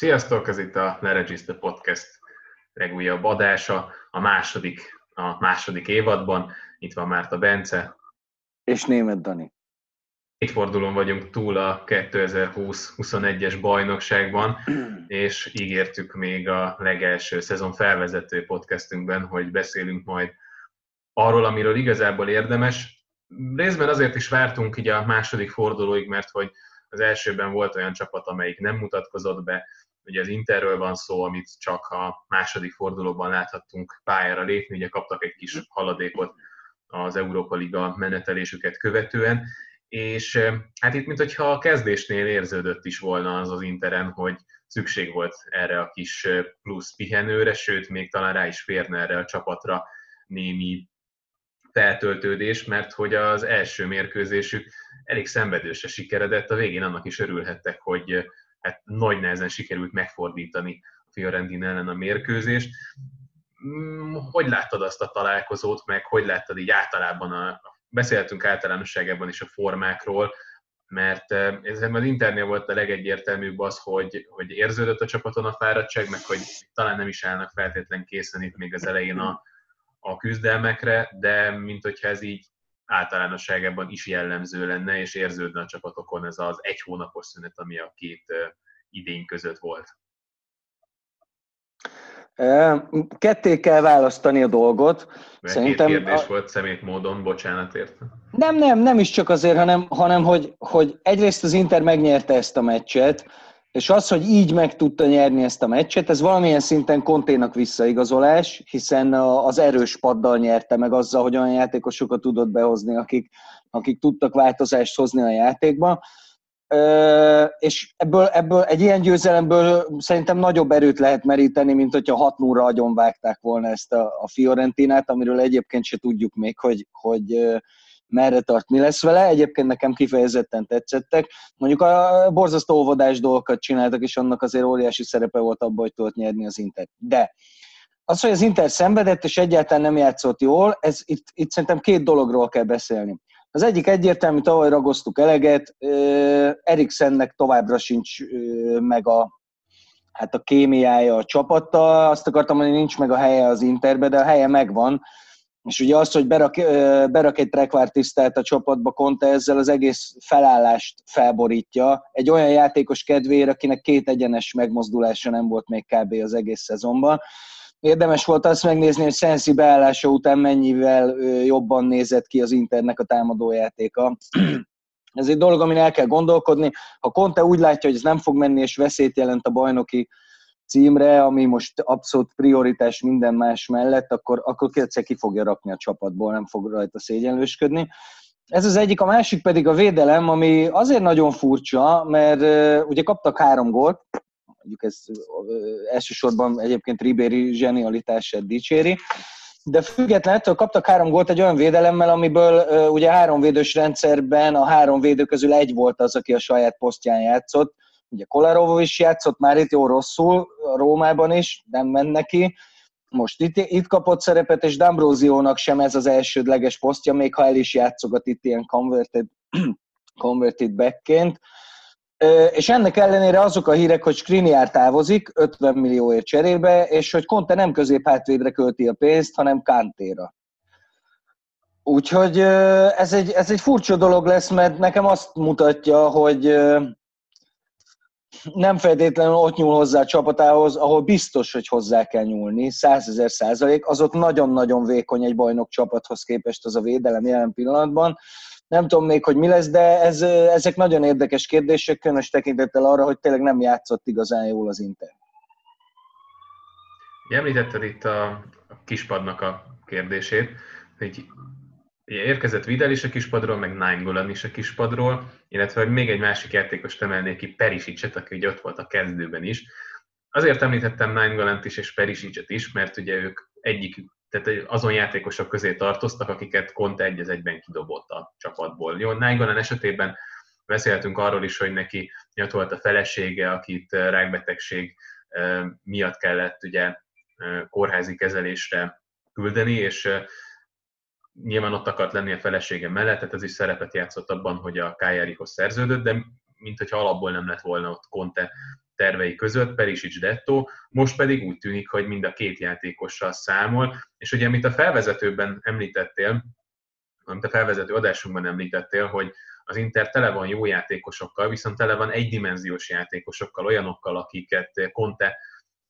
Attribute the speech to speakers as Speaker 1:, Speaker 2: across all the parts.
Speaker 1: Sziasztok, ez itt a Neregister Podcast legújabb adása, a második, a második évadban. Itt van Márta Bence.
Speaker 2: És Német Dani.
Speaker 1: Itt fordulón vagyunk túl a 2020-21-es bajnokságban, és ígértük még a legelső szezon felvezető podcastünkben, hogy beszélünk majd arról, amiről igazából érdemes. Részben azért is vártunk így a második fordulóig, mert hogy az elsőben volt olyan csapat, amelyik nem mutatkozott be, ugye az Interről van szó, amit csak a második fordulóban láthattunk pályára lépni, ugye kaptak egy kis haladékot az Európa Liga menetelésüket követően, és hát itt, mintha a kezdésnél érződött is volna az az Interen, hogy szükség volt erre a kis plusz pihenőre, sőt, még talán rá is férne erre a csapatra némi feltöltődés, mert hogy az első mérkőzésük elég szenvedőse sikeredett, a végén annak is örülhettek, hogy hát nagy nehezen sikerült megfordítani a Fiorentina ellen a mérkőzést. Mm, hogy láttad azt a találkozót, meg hogy láttad így általában, a, beszéltünk általánosságában is a formákról, mert ez az Internél volt a legegyértelműbb az, hogy, hogy érződött a csapaton a fáradtság, meg hogy talán nem is állnak feltétlen készen itt még az elején a, a küzdelmekre, de mint hogyha ez így általánosságában is jellemző lenne, és érződne a csapatokon ez az egy hónapos szünet, ami a két idény között volt.
Speaker 2: Ketté kell választani a dolgot.
Speaker 1: Mert Szerintem két kérdés a... volt szemét módon, bocsánat érte.
Speaker 2: Nem, nem, nem is csak azért, hanem, hanem hogy, hogy egyrészt az Inter megnyerte ezt a meccset, és az, hogy így meg tudta nyerni ezt a meccset, ez valamilyen szinten konténak visszaigazolás, hiszen az erős paddal nyerte meg azzal, hogy olyan játékosokat tudott behozni, akik, akik tudtak változást hozni a játékba. És ebből, ebből egy ilyen győzelemből szerintem nagyobb erőt lehet meríteni, mint hogyha 6 0 agyon vágták volna ezt a, a Fiorentinát, amiről egyébként se tudjuk még, hogy, hogy merre tart, mi lesz vele. Egyébként nekem kifejezetten tetszettek. Mondjuk a borzasztó óvodás dolgokat csináltak, és annak azért óriási szerepe volt abban, hogy tudott nyerni az Inter. De az, hogy az Inter szenvedett, és egyáltalán nem játszott jól, ez itt, itt szerintem két dologról kell beszélni. Az egyik egyértelmű, tavaly ragoztuk eleget, Eriksennek továbbra sincs meg a, hát a kémiája a csapattal, azt akartam mondani, nincs meg a helye az Interbe, de a helye megvan, és ugye az, hogy berak, berak egy trekvártisztelt a csapatba, Conte ezzel az egész felállást felborítja. Egy olyan játékos kedvére, akinek két egyenes megmozdulása nem volt még kb. az egész szezonban. Érdemes volt azt megnézni, hogy Sensi beállása után mennyivel jobban nézett ki az Internek a támadójátéka. Ez egy dolog, amin el kell gondolkodni. Ha Conte úgy látja, hogy ez nem fog menni, és veszélyt jelent a bajnoki címre, ami most abszolút prioritás minden más mellett, akkor, akkor egyszer ki fogja rakni a csapatból, nem fog rajta szégyenlősködni. Ez az egyik, a másik pedig a védelem, ami azért nagyon furcsa, mert uh, ugye kaptak három gólt, mondjuk ez uh, elsősorban egyébként Ribéry zsenialitását dicséri, de függetlenül ettől kaptak három gólt egy olyan védelemmel, amiből uh, ugye három védős rendszerben a három védő közül egy volt az, aki a saját posztján játszott, Ugye Kolarov is játszott már itt jó rosszul, a Rómában is, nem ment neki. Most itt, itt kapott szerepet, és D'Ambrosionak sem ez az elsődleges posztja, még ha el is játszogat itt ilyen converted, converted backként. És ennek ellenére azok a hírek, hogy Skriniar távozik 50 millióért cserébe, és hogy Conte nem középhátvédre költi a pénzt, hanem Kantéra. Úgyhogy ez egy, ez egy furcsa dolog lesz, mert nekem azt mutatja, hogy nem feltétlenül ott nyúl hozzá a csapatához, ahol biztos, hogy hozzá kell nyúlni, százezer százalék, az ott nagyon-nagyon vékony egy bajnok csapathoz képest az a védelem jelen pillanatban. Nem tudom még, hogy mi lesz, de ez, ezek nagyon érdekes kérdések, különös tekintettel arra, hogy tényleg nem játszott igazán jól az Inter.
Speaker 1: Említetted itt a, kispadnak a kérdését, hogy érkezett Vidal is a kispadról, meg Nainggolan is a kispadról, illetve hogy még egy másik játékos emelnék ki, Perisicet, aki ugye ott volt a kezdőben is. Azért említettem Nainggolant is és Perisicet is, mert ugye ők egyik, tehát azon játékosok közé tartoztak, akiket Conte egy egyben kidobott a csapatból. Jó, Nainggolan esetében beszéltünk arról is, hogy neki ott volt a felesége, akit rákbetegség miatt kellett ugye kórházi kezelésre küldeni, és nyilván ott akart lenni a felesége mellett, tehát ez is szerepet játszott abban, hogy a Kájárihoz szerződött, de mint hogyha alapból nem lett volna ott Conte tervei között, Perisic Detto, most pedig úgy tűnik, hogy mind a két játékossal számol, és ugye amit a felvezetőben említettél, amit a felvezető adásunkban említettél, hogy az Inter tele van jó játékosokkal, viszont tele van egydimenziós játékosokkal, olyanokkal, akiket Conte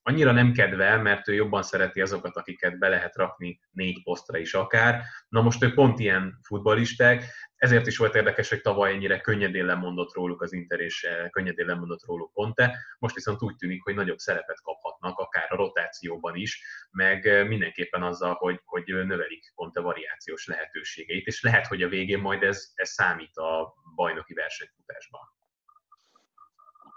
Speaker 1: annyira nem kedvel, mert ő jobban szereti azokat, akiket be lehet rakni négy posztra is akár. Na most ő pont ilyen futbalisták, ezért is volt érdekes, hogy tavaly ennyire könnyedén lemondott róluk az Inter, és eh, könnyedén lemondott róluk Conte. Most viszont úgy tűnik, hogy nagyobb szerepet kaphatnak, akár a rotációban is, meg eh, mindenképpen azzal, hogy, hogy növelik Conte variációs lehetőségeit, és lehet, hogy a végén majd ez, ez számít a bajnoki versenyfutásban.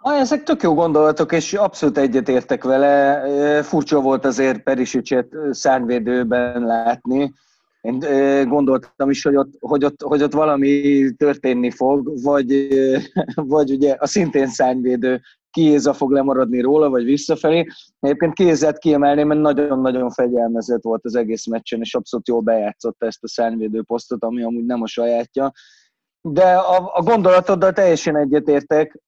Speaker 2: Ah, ezek tök jó gondolatok, és abszolút egyetértek vele. Furcsa volt azért Perisicset szárnyvédőben látni. Én gondoltam is, hogy ott, hogy ott, hogy ott valami történni fog, vagy, vagy ugye a szintén szárnyvédő Kiéza fog lemaradni róla, vagy visszafelé. Egyébként Kiézet kiemelném, mert nagyon-nagyon fegyelmezett volt az egész meccsen, és abszolút jól bejátszotta ezt a szárnyvédő posztot, ami amúgy nem a sajátja de a, a gondolatoddal teljesen egyetértek,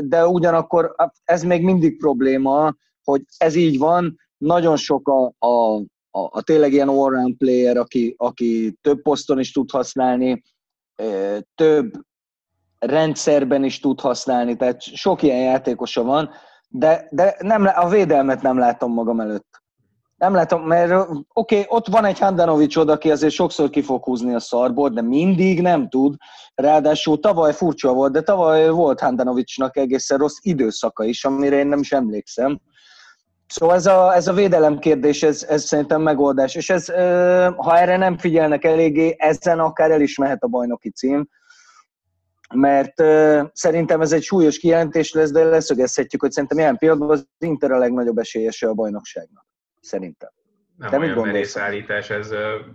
Speaker 2: de ugyanakkor ez még mindig probléma, hogy ez így van, nagyon sok a, a, a, a tényleg ilyen all player, aki, aki több poszton is tud használni, több rendszerben is tud használni, tehát sok ilyen játékosa van, de, de nem, a védelmet nem látom magam előtt. Nem látom, mert oké, okay, ott van egy Handanovicsod, aki azért sokszor ki fog húzni a szarból, de mindig nem tud. Ráadásul tavaly furcsa volt, de tavaly volt Handanovicsnak egészen rossz időszaka is, amire én nem is emlékszem. Szóval ez a, ez a védelem kérdés, ez, ez szerintem megoldás. És ez, ha erre nem figyelnek eléggé, ezen akár el is mehet a bajnoki cím mert szerintem ez egy súlyos kijelentés lesz, de leszögezhetjük, hogy szerintem ilyen pillanatban az Inter a legnagyobb esélyese a bajnokságnak szerintem.
Speaker 1: Nem Te olyan merészállítás, ez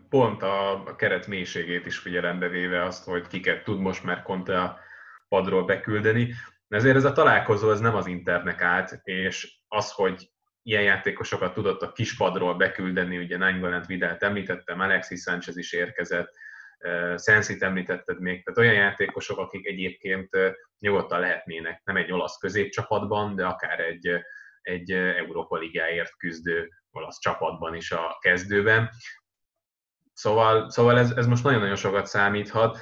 Speaker 1: pont a, a keret mélységét is figyelembe véve azt, hogy kiket tud most már Conte a padról beküldeni. Ezért ez a találkozó az nem az Internek állt, és az, hogy ilyen játékosokat tudott a kispadról beküldeni, ugye Nainggolant Vidalt említettem, Alexis Sánchez is érkezett, Szenszit említetted még, tehát olyan játékosok, akik egyébként nyugodtan lehetnének nem egy olasz középcsapatban, de akár egy, egy Európa Ligáért küzdő olasz csapatban is a kezdőben. Szóval, szóval ez, ez most nagyon-nagyon sokat számíthat.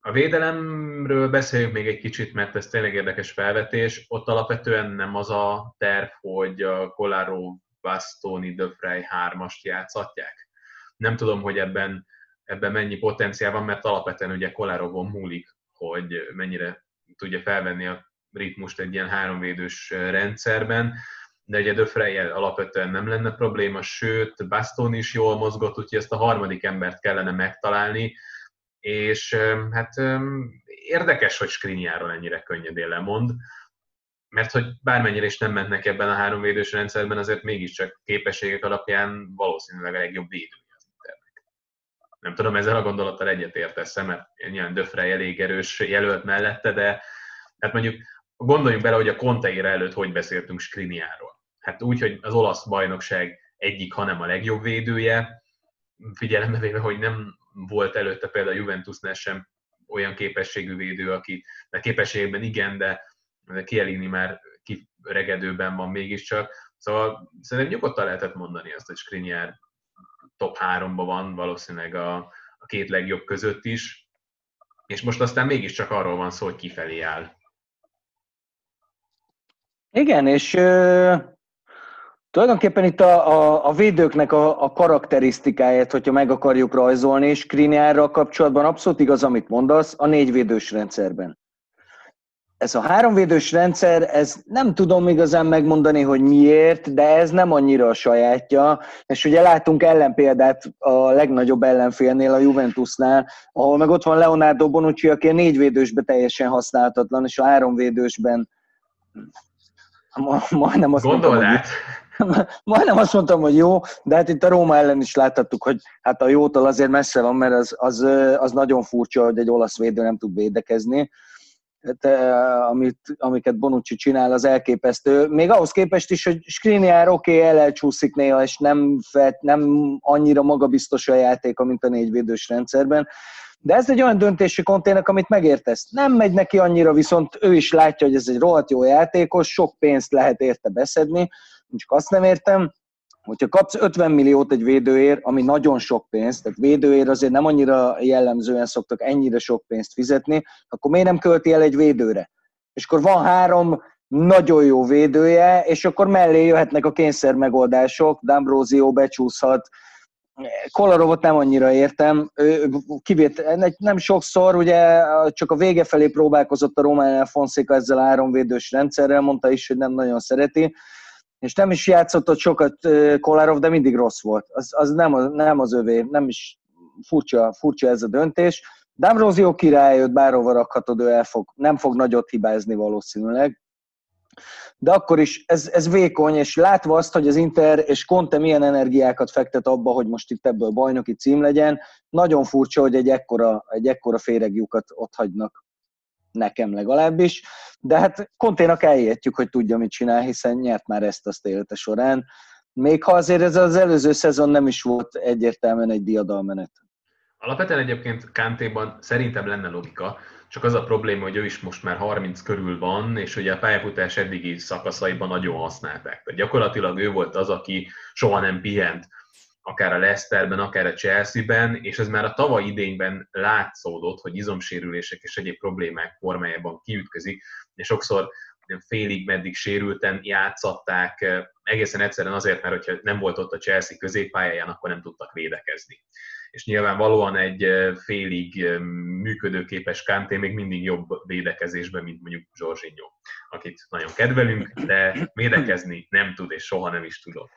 Speaker 1: A védelemről beszéljünk még egy kicsit, mert ez tényleg érdekes felvetés. Ott alapvetően nem az a terv, hogy a Colaro, Bastoni, Döfrey hármast játszatják. Nem tudom, hogy ebben, ebben mennyi potenciál van, mert alapvetően ugye Kolarovon múlik, hogy mennyire tudja felvenni a ritmust egy ilyen háromvédős rendszerben de ugye Döfrejjel alapvetően nem lenne probléma, sőt, Baston is jól mozgott, úgyhogy ezt a harmadik embert kellene megtalálni, és hát érdekes, hogy Skriniáról ennyire könnyedén lemond, mert hogy bármennyire is nem mennek ebben a háromvédős rendszerben, azért mégiscsak képességek alapján valószínűleg a legjobb védője az Internek. Nem tudom, ezzel a gondolattal egyetértesz mert nyilván Döfrej elég erős jelölt mellette, de hát mondjuk gondoljunk bele, hogy a Conteira előtt hogy beszéltünk Skriniáról hát úgy, hogy az olasz bajnokság egyik, hanem a legjobb védője, figyelembe véve, hogy nem volt előtte például a Juventusnál sem olyan képességű védő, aki de képességben igen, de Kielini már kiregedőben van mégiscsak. Szóval szerintem nyugodtan lehetett mondani azt, hogy Skriniar top 3-ban van, valószínűleg a, a két legjobb között is, és most aztán mégiscsak arról van szó, hogy kifelé áll.
Speaker 2: Igen, és Tulajdonképpen itt a, a, a védőknek a, a karakterisztikáját, hogyha meg akarjuk rajzolni, és Skriniárral kapcsolatban abszolút igaz, amit mondasz, a négyvédős rendszerben. Ez a háromvédős rendszer, ez nem tudom igazán megmondani, hogy miért, de ez nem annyira a sajátja. És ugye látunk ellenpéldát a legnagyobb ellenfélnél, a Juventusnál, ahol meg ott van Leonardo Bonucci, aki a négyvédősben teljesen használhatatlan, és a háromvédősben majdnem azt
Speaker 1: Gondold mondtam,
Speaker 2: át. Majdnem azt mondtam, hogy jó, de hát itt a Róma ellen is láthattuk, hogy hát a jótól azért messze van, mert az, az, az nagyon furcsa, hogy egy olasz védő nem tud védekezni. Hát, amit, amiket Bonucci csinál, az elképesztő. Még ahhoz képest is, hogy Skriniar oké, okay, el elcsúszik néha, és nem, fet, nem annyira magabiztos a játéka, mint a négyvédős rendszerben, De ez egy olyan döntési kontének, amit megértesz. Nem megy neki annyira, viszont ő is látja, hogy ez egy rohadt jó játékos, sok pénzt lehet érte beszedni, csak azt nem értem, hogyha kapsz 50 milliót egy védőért, ami nagyon sok pénz, tehát védőért azért nem annyira jellemzően szoktak ennyire sok pénzt fizetni, akkor miért nem költi el egy védőre? És akkor van három nagyon jó védője, és akkor mellé jöhetnek a kényszer megoldások, D'Ambrosio becsúszhat, Kolarovot nem annyira értem, kivét, nem sokszor, ugye csak a vége felé próbálkozott a Román Fonseca ezzel a háromvédős rendszerrel, mondta is, hogy nem nagyon szereti, és nem is játszott ott sokat Kolarov, de mindig rossz volt. Az, az nem, az, nem az övé, nem is furcsa, furcsa ez a döntés. D'Ambrosio királyot bárhova rakhatod, ő el fog, nem fog nagyot hibázni valószínűleg de akkor is ez, ez vékony, és látva azt, hogy az Inter és Conte milyen energiákat fektet abba, hogy most itt ebből bajnoki cím legyen, nagyon furcsa, hogy egy ekkora, egy ekkora féregjukat ott hagynak nekem legalábbis, de hát Konténak elértjük, hogy tudja, mit csinál, hiszen nyert már ezt a élete során, még ha azért ez az előző szezon nem is volt egyértelműen egy diadalmenet.
Speaker 1: Alapvetően egyébként Kántéban szerintem lenne logika, csak az a probléma, hogy ő is most már 30 körül van, és ugye a pályafutás eddigi szakaszaiban nagyon használták. Tehát gyakorlatilag ő volt az, aki soha nem pihent, akár a Leicesterben, akár a Chelsea-ben, és ez már a tavaly idényben látszódott, hogy izomsérülések és egyéb problémák formájában kiütközik, és sokszor félig meddig sérülten játszatták, egészen egyszerűen azért, mert hogyha nem volt ott a Chelsea középpályáján, akkor nem tudtak védekezni és nyilvánvalóan egy félig működőképes Kanté még mindig jobb védekezésben, mint mondjuk Zsorzsinyó, akit nagyon kedvelünk, de védekezni nem tud, és soha nem is tudott.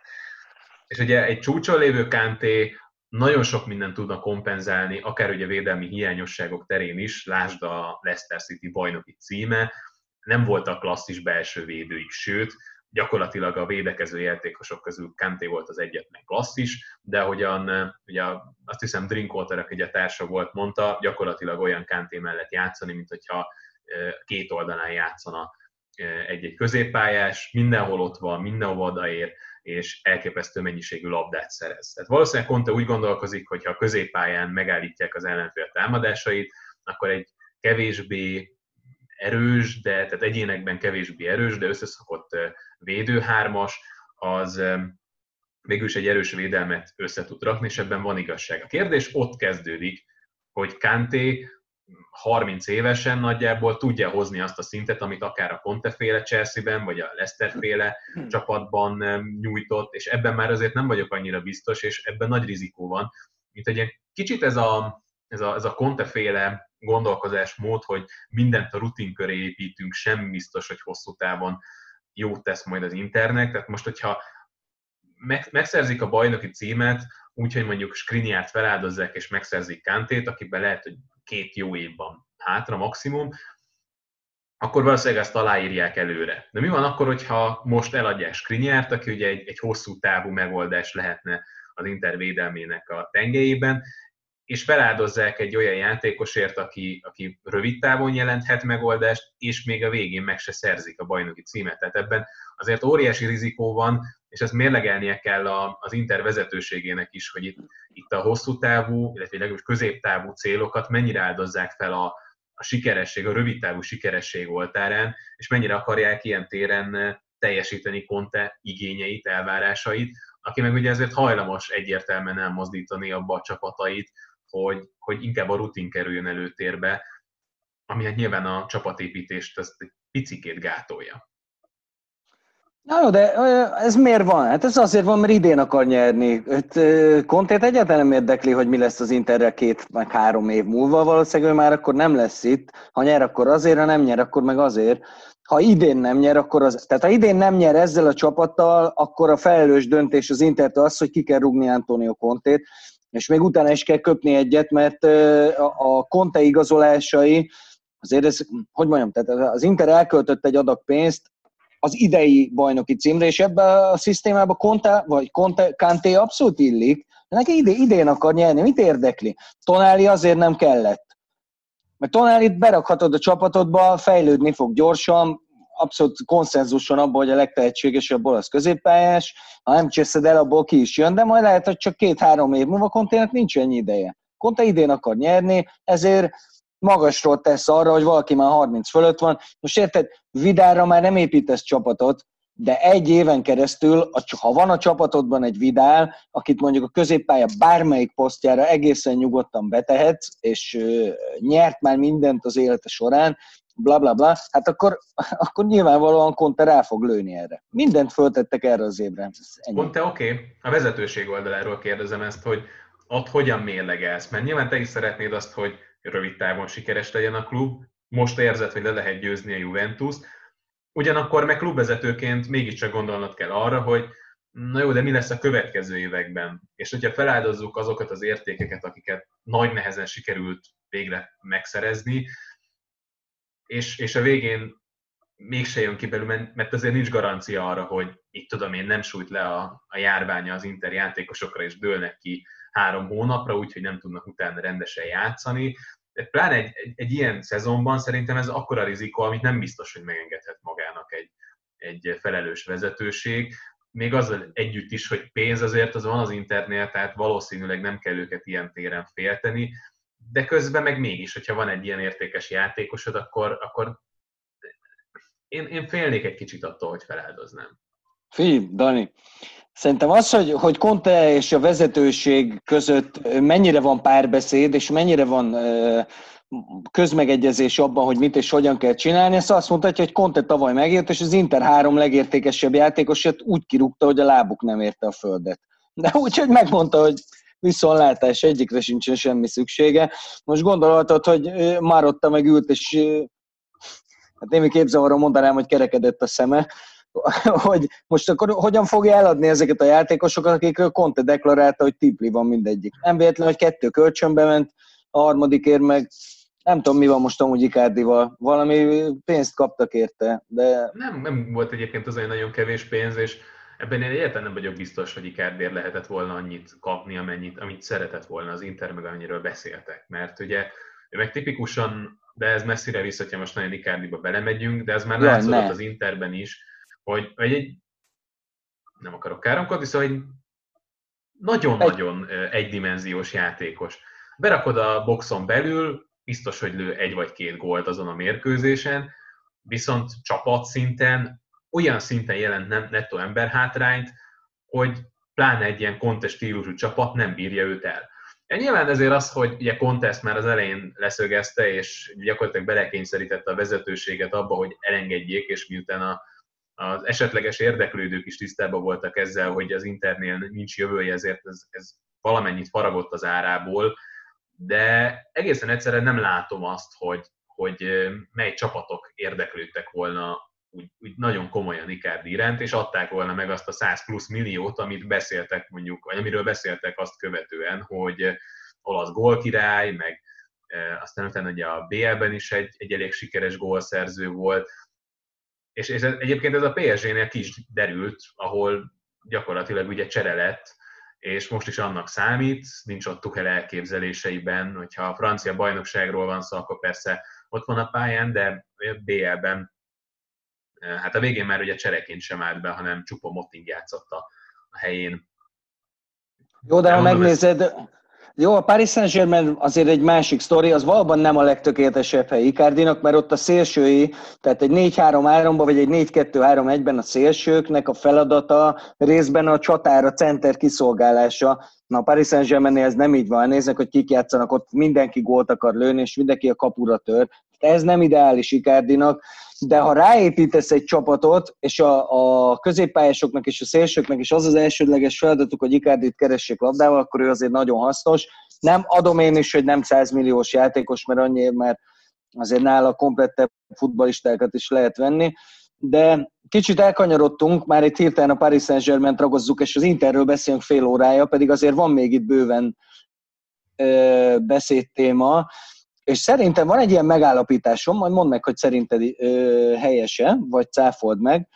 Speaker 1: És ugye egy csúcson lévő Kanté nagyon sok mindent tudna kompenzálni, akár ugye védelmi hiányosságok terén is, lásd a Leicester City bajnoki címe, nem voltak klasszis belső védőik, sőt, gyakorlatilag a védekező játékosok közül Kanté volt az egyetlen klasszis, de hogyan, ugye azt hiszem Drinkwater, aki a társa volt, mondta, gyakorlatilag olyan Kanté mellett játszani, mint hogyha két oldalán játszana egy-egy középpályás, mindenhol ott van, mindenhol odaér, és elképesztő mennyiségű labdát szerez. Tehát valószínűleg Conte úgy gondolkozik, hogy ha a középpályán megállítják az ellenfél támadásait, akkor egy kevésbé erős, de tehát egyénekben kevésbé erős, de összeszokott védőhármas, az mégis egy erős védelmet össze tud rakni, és ebben van igazság. A kérdés ott kezdődik, hogy Kanté 30 évesen nagyjából tudja hozni azt a szintet, amit akár a Conte-féle Chelsea-ben, vagy a Leicester-féle hmm. csapatban nyújtott, és ebben már azért nem vagyok annyira biztos, és ebben nagy rizikó van. Mint egy kicsit ez a, ez a, ez a Conte-féle gondolkozásmód, hogy mindent a rutin köré építünk, sem biztos, hogy hosszú távon jót tesz majd az internet. Tehát most, hogyha megszerzik a bajnoki címet, úgyhogy mondjuk Skriniát feláldozzák és megszerzik Kantét, akiben lehet, hogy két jó év van hátra maximum, akkor valószínűleg ezt aláírják előre. De mi van akkor, hogyha most eladják Skriniárt, aki ugye egy, egy hosszú távú megoldás lehetne az Inter védelmének a tengelyében, és feláldozzák egy olyan játékosért, aki, aki rövid távon jelenthet megoldást, és még a végén meg se szerzik a bajnoki címet. Tehát ebben azért óriási rizikó van, és ezt mérlegelnie kell a, az Inter vezetőségének is, hogy itt, itt a hosszú távú, illetve legalábbis középtávú célokat mennyire áldozzák fel a, a sikeresség, a rövid távú sikeresség oltárán, és mennyire akarják ilyen téren teljesíteni Conte igényeit, elvárásait, aki meg ugye ezért hajlamos egyértelműen elmozdítani abba a csapatait, hogy, hogy inkább a rutin kerüljön előtérbe, ami hát nyilván a csapatépítést ezt egy picikét gátolja.
Speaker 2: Na jó, de ez miért van? Hát ez azért van, mert idén akar nyerni. Kontét egyáltalán nem érdekli, hogy mi lesz az Interrel két, meg három év múlva. Valószínűleg ő már akkor nem lesz itt. Ha nyer, akkor azért, ha nem nyer, akkor meg azért. Ha idén nem nyer, akkor az... Tehát ha idén nem nyer ezzel a csapattal, akkor a felelős döntés az Intertől az, hogy ki kell rugni Antonio Kontét és még utána is kell köpni egyet, mert a Conte igazolásai, azért ez, hogy mondjam, tehát az Inter elköltött egy adag pénzt az idei bajnoki címre, és ebbe a szisztémába Conte, vagy Conte, Kanté abszolút illik, de neki ide, idén akar nyerni, mit érdekli? Tonáli azért nem kellett. Mert Tonálit berakhatod a csapatodba, fejlődni fog gyorsan, abszolút konszenzuson abban, hogy a legtehetségesebb olasz középpályás, ha nem cseszed el, abból ki is jön, de majd lehet, hogy csak két-három év múlva kontének nincs ennyi ideje. Conte idén akar nyerni, ezért magasról tesz arra, hogy valaki már 30 fölött van. Most érted, Vidára már nem építesz csapatot, de egy éven keresztül, ha van a csapatodban egy Vidál, akit mondjuk a középpálya bármelyik posztjára egészen nyugodtan betehetsz, és nyert már mindent az élete során, bla bla bla, hát akkor, akkor nyilvánvalóan Conte rá fog lőni erre. Mindent föltettek erre az évre.
Speaker 1: Conte oké, okay. a vezetőség oldaláról kérdezem ezt, hogy ott hogyan mérlegelsz, mert nyilván te is szeretnéd azt, hogy rövid távon sikeres legyen a klub, most érzed, hogy le lehet győzni a Juventus, ugyanakkor meg klubvezetőként mégiscsak gondolnod kell arra, hogy na jó, de mi lesz a következő években? És hogyha feláldozzuk azokat az értékeket, akiket nagy nehezen sikerült végre megszerezni, és, és a végén mégse jön ki belőle, mert azért nincs garancia arra, hogy itt tudom én, nem sújt le a, a járványa az Inter játékosokra, és dőlnek ki három hónapra, úgyhogy nem tudnak utána rendesen játszani. De pláne egy, egy, egy ilyen szezonban szerintem ez akkora rizikó, amit nem biztos, hogy megengedhet magának egy, egy felelős vezetőség. Még azzal együtt is, hogy pénz azért az van az internél, tehát valószínűleg nem kell őket ilyen téren félteni, de közben meg mégis, hogyha van egy ilyen értékes játékosod, akkor, akkor én, én félnék egy kicsit attól, hogy feláldoznám.
Speaker 2: Figyelj, Dani, szerintem az, hogy, hogy Conte és a vezetőség között mennyire van párbeszéd, és mennyire van közmegegyezés abban, hogy mit és hogyan kell csinálni, ezt azt mutatja, hogy Conte tavaly megért, és az Inter három legértékesebb játékosát úgy kirúgta, hogy a lábuk nem érte a földet. De úgyhogy megmondta, hogy viszontlátás, egyikre sincsen semmi szüksége. Most gondolhatod, hogy Marotta meg ült, és hát némi képzavaron mondanám, hogy kerekedett a szeme, hogy most akkor hogyan fogja eladni ezeket a játékosokat, akikről Conte deklarálta, hogy tipli van mindegyik. Nem véletlen, hogy kettő kölcsönbe ment, a harmadikért meg nem tudom, mi van most amúgy Icardival. Valami pénzt kaptak érte, de...
Speaker 1: Nem, nem volt egyébként az egy nagyon kevés pénz, és Ebben én egyáltalán nem vagyok biztos, hogy Icardiért lehetett volna annyit kapni, amennyit, amit szeretett volna az Inter, meg amennyiről beszéltek. Mert ugye meg tipikusan, de ez messzire vissza, hogyha most nagyon Icardiba belemegyünk, de ez már látszott az Interben is, hogy, hogy egy, nem akarok káromkodni, szóval egy nagyon-nagyon egy... egydimenziós játékos. Berakod a boxon belül, biztos, hogy lő egy vagy két gólt azon a mérkőzésen, viszont csapatszinten olyan szinten jelent nem nettó emberhátrányt, hogy pláne egy ilyen kontes stílusú csapat nem bírja őt el. Ja, nyilván ezért az, hogy ugye Conte ezt már az elején leszögezte, és gyakorlatilag belekényszerítette a vezetőséget abba, hogy elengedjék, és miután a, az esetleges érdeklődők is tisztában voltak ezzel, hogy az Internél nincs jövője, ezért ez, ez valamennyit faragott az árából, de egészen egyszerűen nem látom azt, hogy, hogy mely csapatok érdeklődtek volna úgy, úgy nagyon komolyan Icardi iránt, és adták volna meg azt a 100 plusz milliót, amit beszéltek mondjuk, vagy amiről beszéltek azt követően, hogy olasz gólkirály, meg aztán utána ugye a BL-ben is egy, egy elég sikeres gólszerző volt, és, és egyébként ez a PSG-nél ki is derült, ahol gyakorlatilag ugye csere lett, és most is annak számít, nincs ott Tuchel elképzeléseiben, hogyha a francia bajnokságról van szó, akkor persze ott van a pályán, de BL-ben hát a végén már ugye csereként sem állt be, hanem csupa Motting játszott a, a helyén.
Speaker 2: Jó, de ha megnézed. Jó, a Paris Saint-Germain azért egy másik sztori, az valóban nem a legtökéletesebb hely Icardinak, mert ott a szélsői, tehát egy 4-3-3-ban, vagy egy 4-2-3-1-ben a szélsőknek a feladata részben a csatára, center kiszolgálása. Na a Paris saint ez nem így van, néznek, hogy kik játszanak, ott mindenki gólt akar lőni, és mindenki a kapura tör. Ez nem ideális Icardinak de ha ráépítesz egy csapatot, és a, a középpályásoknak és a szélsőknek is az az elsődleges feladatuk, hogy Ikárdit keressék labdával, akkor ő azért nagyon hasznos. Nem adom én is, hogy nem 100 milliós játékos, mert annyi, mert azért nála komplettebb futballistákat is lehet venni, de kicsit elkanyarodtunk, már itt hirtelen a Paris Saint-Germain ragozzuk, és az Interről beszélünk fél órája, pedig azért van még itt bőven ö, beszédtéma. És szerintem van egy ilyen megállapításom, majd mondd meg, hogy szerinted helyese, vagy cáfold meg,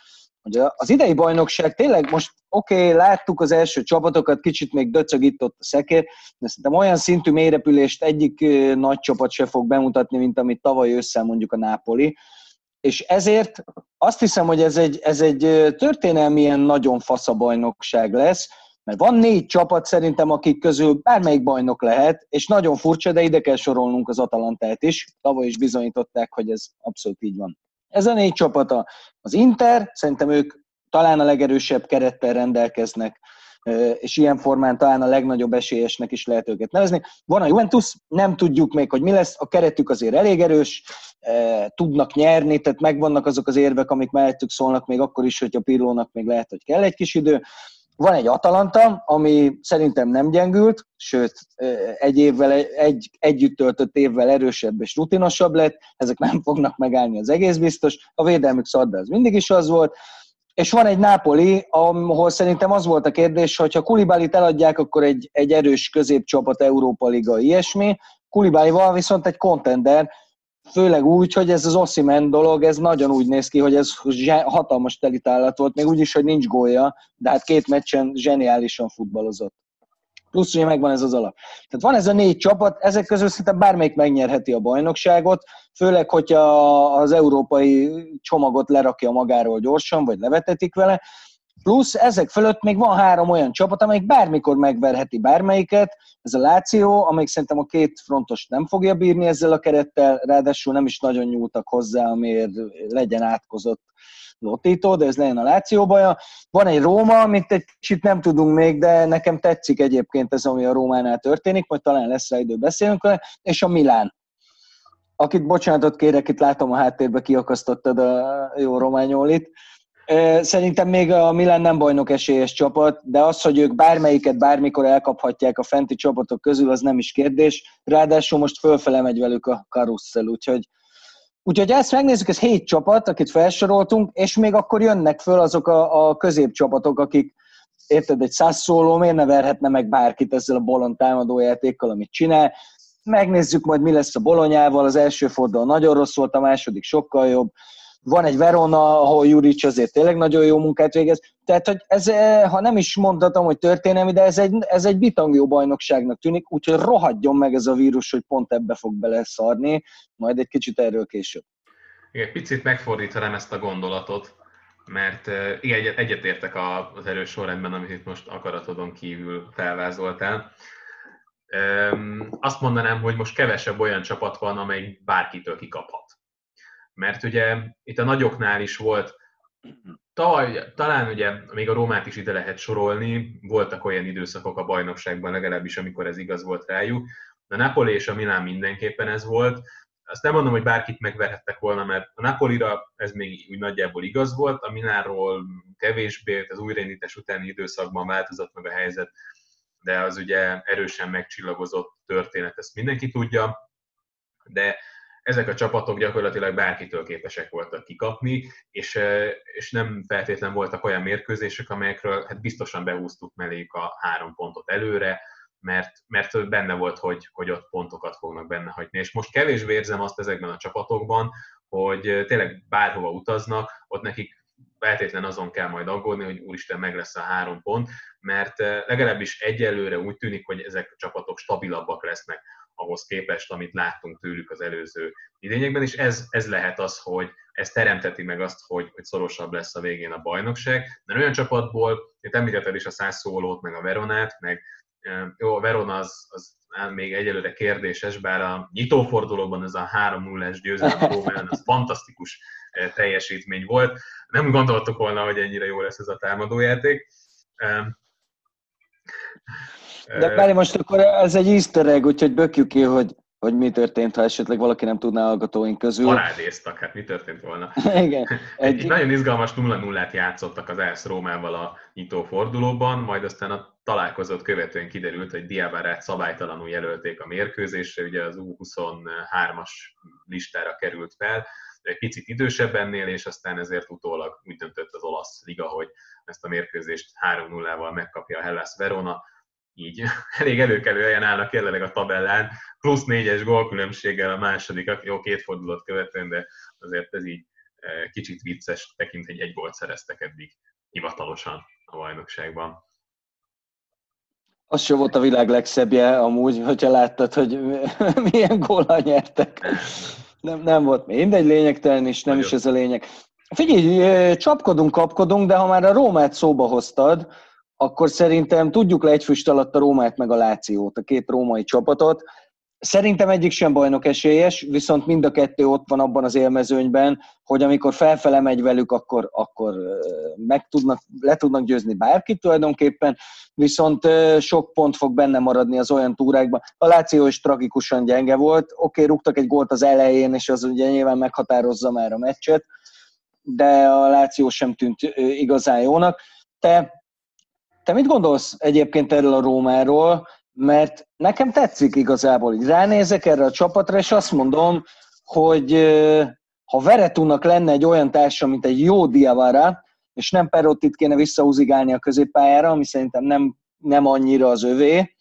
Speaker 2: hogy az idei bajnokság tényleg most oké, okay, láttuk az első csapatokat, kicsit még döcög itt ott a szekér, de szerintem olyan szintű mélyrepülést egyik nagy csapat se fog bemutatni, mint amit tavaly össze mondjuk a Nápoli. És ezért azt hiszem, hogy ez egy, ez egy történelmien nagyon fasz a bajnokság lesz, Mert van négy csapat szerintem, akik közül bármelyik bajnok lehet, és nagyon furcsa, de ide kell sorolnunk az Atalantát is. Tavaly is bizonyították, hogy ez abszolút így van. Ez a négy csapata. Az Inter, szerintem ők talán a legerősebb kerettel rendelkeznek, és ilyen formán talán a legnagyobb esélyesnek is lehet őket nevezni. Van a Juventus, nem tudjuk még, hogy mi lesz, a keretük azért elég erős, tudnak nyerni, tehát megvannak azok az érvek, amik mellettük szólnak, még akkor is, hogy a Pirlónak még lehet, hogy kell egy kis idő. Van egy Atalanta, ami szerintem nem gyengült, sőt, egy évvel, egy, együtt töltött évvel erősebb és rutinosabb lett, ezek nem fognak megállni, az egész biztos. A védelmük szad, ez mindig is az volt. És van egy Nápoli, ahol szerintem az volt a kérdés, hogy ha Kulibalit eladják, akkor egy, egy erős középcsapat Európa Liga, ilyesmi. Kulibálival viszont egy kontender, főleg úgy, hogy ez az Ossiman dolog, ez nagyon úgy néz ki, hogy ez hatalmas telitállat volt, még úgy is, hogy nincs gólya, de hát két meccsen zseniálisan futballozott. Plusz, hogy megvan ez az alap. Tehát van ez a négy csapat, ezek közül szinte bármelyik megnyerheti a bajnokságot, főleg, hogyha az európai csomagot lerakja magáról gyorsan, vagy levetetik vele, Plusz ezek fölött még van három olyan csapat, amelyik bármikor megverheti bármelyiket. Ez a Láció, amelyik szerintem a két frontos nem fogja bírni ezzel a kerettel, ráadásul nem is nagyon nyúltak hozzá, amiért legyen átkozott Lotito, de ez legyen a Láció baja. Van egy Róma, amit egy kicsit nem tudunk még, de nekem tetszik egyébként ez, ami a Rómánál történik, majd talán lesz rá idő beszélünk és a Milán akit bocsánatot kérek, itt látom a háttérbe kiakasztottad a jó rományolit. Szerintem még a Milan nem bajnok esélyes csapat, de az, hogy ők bármelyiket bármikor elkaphatják a fenti csapatok közül, az nem is kérdés. Ráadásul most fölfele megy velük a karusszel, úgyhogy Úgyhogy ezt megnézzük, ez hét csapat, akit felsoroltunk, és még akkor jönnek föl azok a, a középcsapatok, akik, érted, egy száz szóló, miért ne verhetne meg bárkit ezzel a bolond támadójátékkal, amit csinál. Megnézzük majd, mi lesz a bolonyával, az első forduló nagyon rossz volt, a második sokkal jobb van egy Verona, ahol Juric azért tényleg nagyon jó munkát végez. Tehát, hogy ez, eh, ha nem is mondhatom, hogy történelmi, de ez egy, ez egy bitangjó bajnokságnak tűnik, úgyhogy rohadjon meg ez a vírus, hogy pont ebbe fog beleszarni, majd egy kicsit erről később.
Speaker 1: Igen, picit megfordítanám ezt a gondolatot, mert eh, igen, egyetértek az erős sorrendben, amit itt most akaratodon kívül felvázoltál. Azt mondanám, hogy most kevesebb olyan csapat van, amely bárkitől kikaphat mert ugye itt a nagyoknál is volt, Taj, talán ugye még a Rómát is ide lehet sorolni, voltak olyan időszakok a bajnokságban legalábbis, amikor ez igaz volt rájuk, a Napoli és a Milán mindenképpen ez volt. Azt nem mondom, hogy bárkit megverhettek volna, mert a Napolira ez még úgy nagyjából igaz volt, a Milánról kevésbé, az újraindítás utáni időszakban változott meg a helyzet, de az ugye erősen megcsillagozott történet, ezt mindenki tudja, de ezek a csapatok gyakorlatilag bárkitől képesek voltak kikapni, és, és nem feltétlen voltak olyan mérkőzések, amelyekről hát biztosan behúztuk melléjük a három pontot előre, mert, mert benne volt, hogy, hogy ott pontokat fognak benne hagyni. És most kevésbé érzem azt ezekben a csapatokban, hogy tényleg bárhova utaznak, ott nekik feltétlen azon kell majd aggódni, hogy úristen meg lesz a három pont, mert legalábbis egyelőre úgy tűnik, hogy ezek a csapatok stabilabbak lesznek ahhoz képest, amit láttunk tőlük az előző idényekben, és ez, ez lehet az, hogy ez teremteti meg azt, hogy, hogy szorosabb lesz a végén a bajnokság. Mert olyan csapatból, itt említetted is a száz szólót, meg a Veronát, meg jó, a Verona az, az még egyelőre kérdéses, bár a nyitófordulóban ez a 3-0-es győzelem az fantasztikus teljesítmény volt. Nem gondoltuk volna, hogy ennyire jó lesz ez a támadójáték.
Speaker 2: De várj, most akkor ez egy easter egg, úgyhogy bökjük ki, hogy, hogy mi történt, ha esetleg valaki nem tudná hallgatóink közül.
Speaker 1: Parádéztak, hát mi történt volna?
Speaker 2: Igen.
Speaker 1: Egy, egy nagyon izgalmas 0-0-át játszottak az ELSZ Rómával a nyitó fordulóban, majd aztán a találkozót követően kiderült, hogy Diabarát szabálytalanul jelölték a mérkőzésre, ugye az U23-as listára került fel, egy picit idősebb ennél, és aztán ezért utólag úgy döntött az olasz liga, hogy ezt a mérkőzést 3-0-val megkapja a Hellas Verona, így elég előkelő helyen állnak jelenleg a tabellán, plusz négyes gólkülönbséggel a második, jó két fordulót követően, de azért ez így e, kicsit vicces, tekint, hogy egy gólt szereztek eddig hivatalosan a bajnokságban.
Speaker 2: Az sem volt a világ legszebbje amúgy, hogyha láttad, hogy milyen góla nyertek. Nem, nem volt mindegy lényegtelen, és nem Nagyon. is ez a lényeg. Figyelj, csapkodunk, kapkodunk, de ha már a Rómát szóba hoztad, akkor szerintem tudjuk le egy füst alatt a Rómát meg a Lációt, a két római csapatot. Szerintem egyik sem bajnok esélyes, viszont mind a kettő ott van abban az élmezőnyben, hogy amikor felfele megy velük, akkor, akkor meg tudnak, le tudnak győzni bárkit tulajdonképpen, viszont sok pont fog benne maradni az olyan túrákban. A Láció is tragikusan gyenge volt, oké, okay, rúgtak egy gólt az elején, és az ugye nyilván meghatározza már a meccset, de a Láció sem tűnt igazán jónak. Te, te mit gondolsz egyébként erről a Rómáról? Mert nekem tetszik igazából, hogy ránézek erre a csapatra, és azt mondom, hogy ha Veretúnak lenne egy olyan társa, mint egy jó Diavara, és nem Perottit kéne visszahúzigálni a középpályára, ami szerintem nem, nem annyira az övé,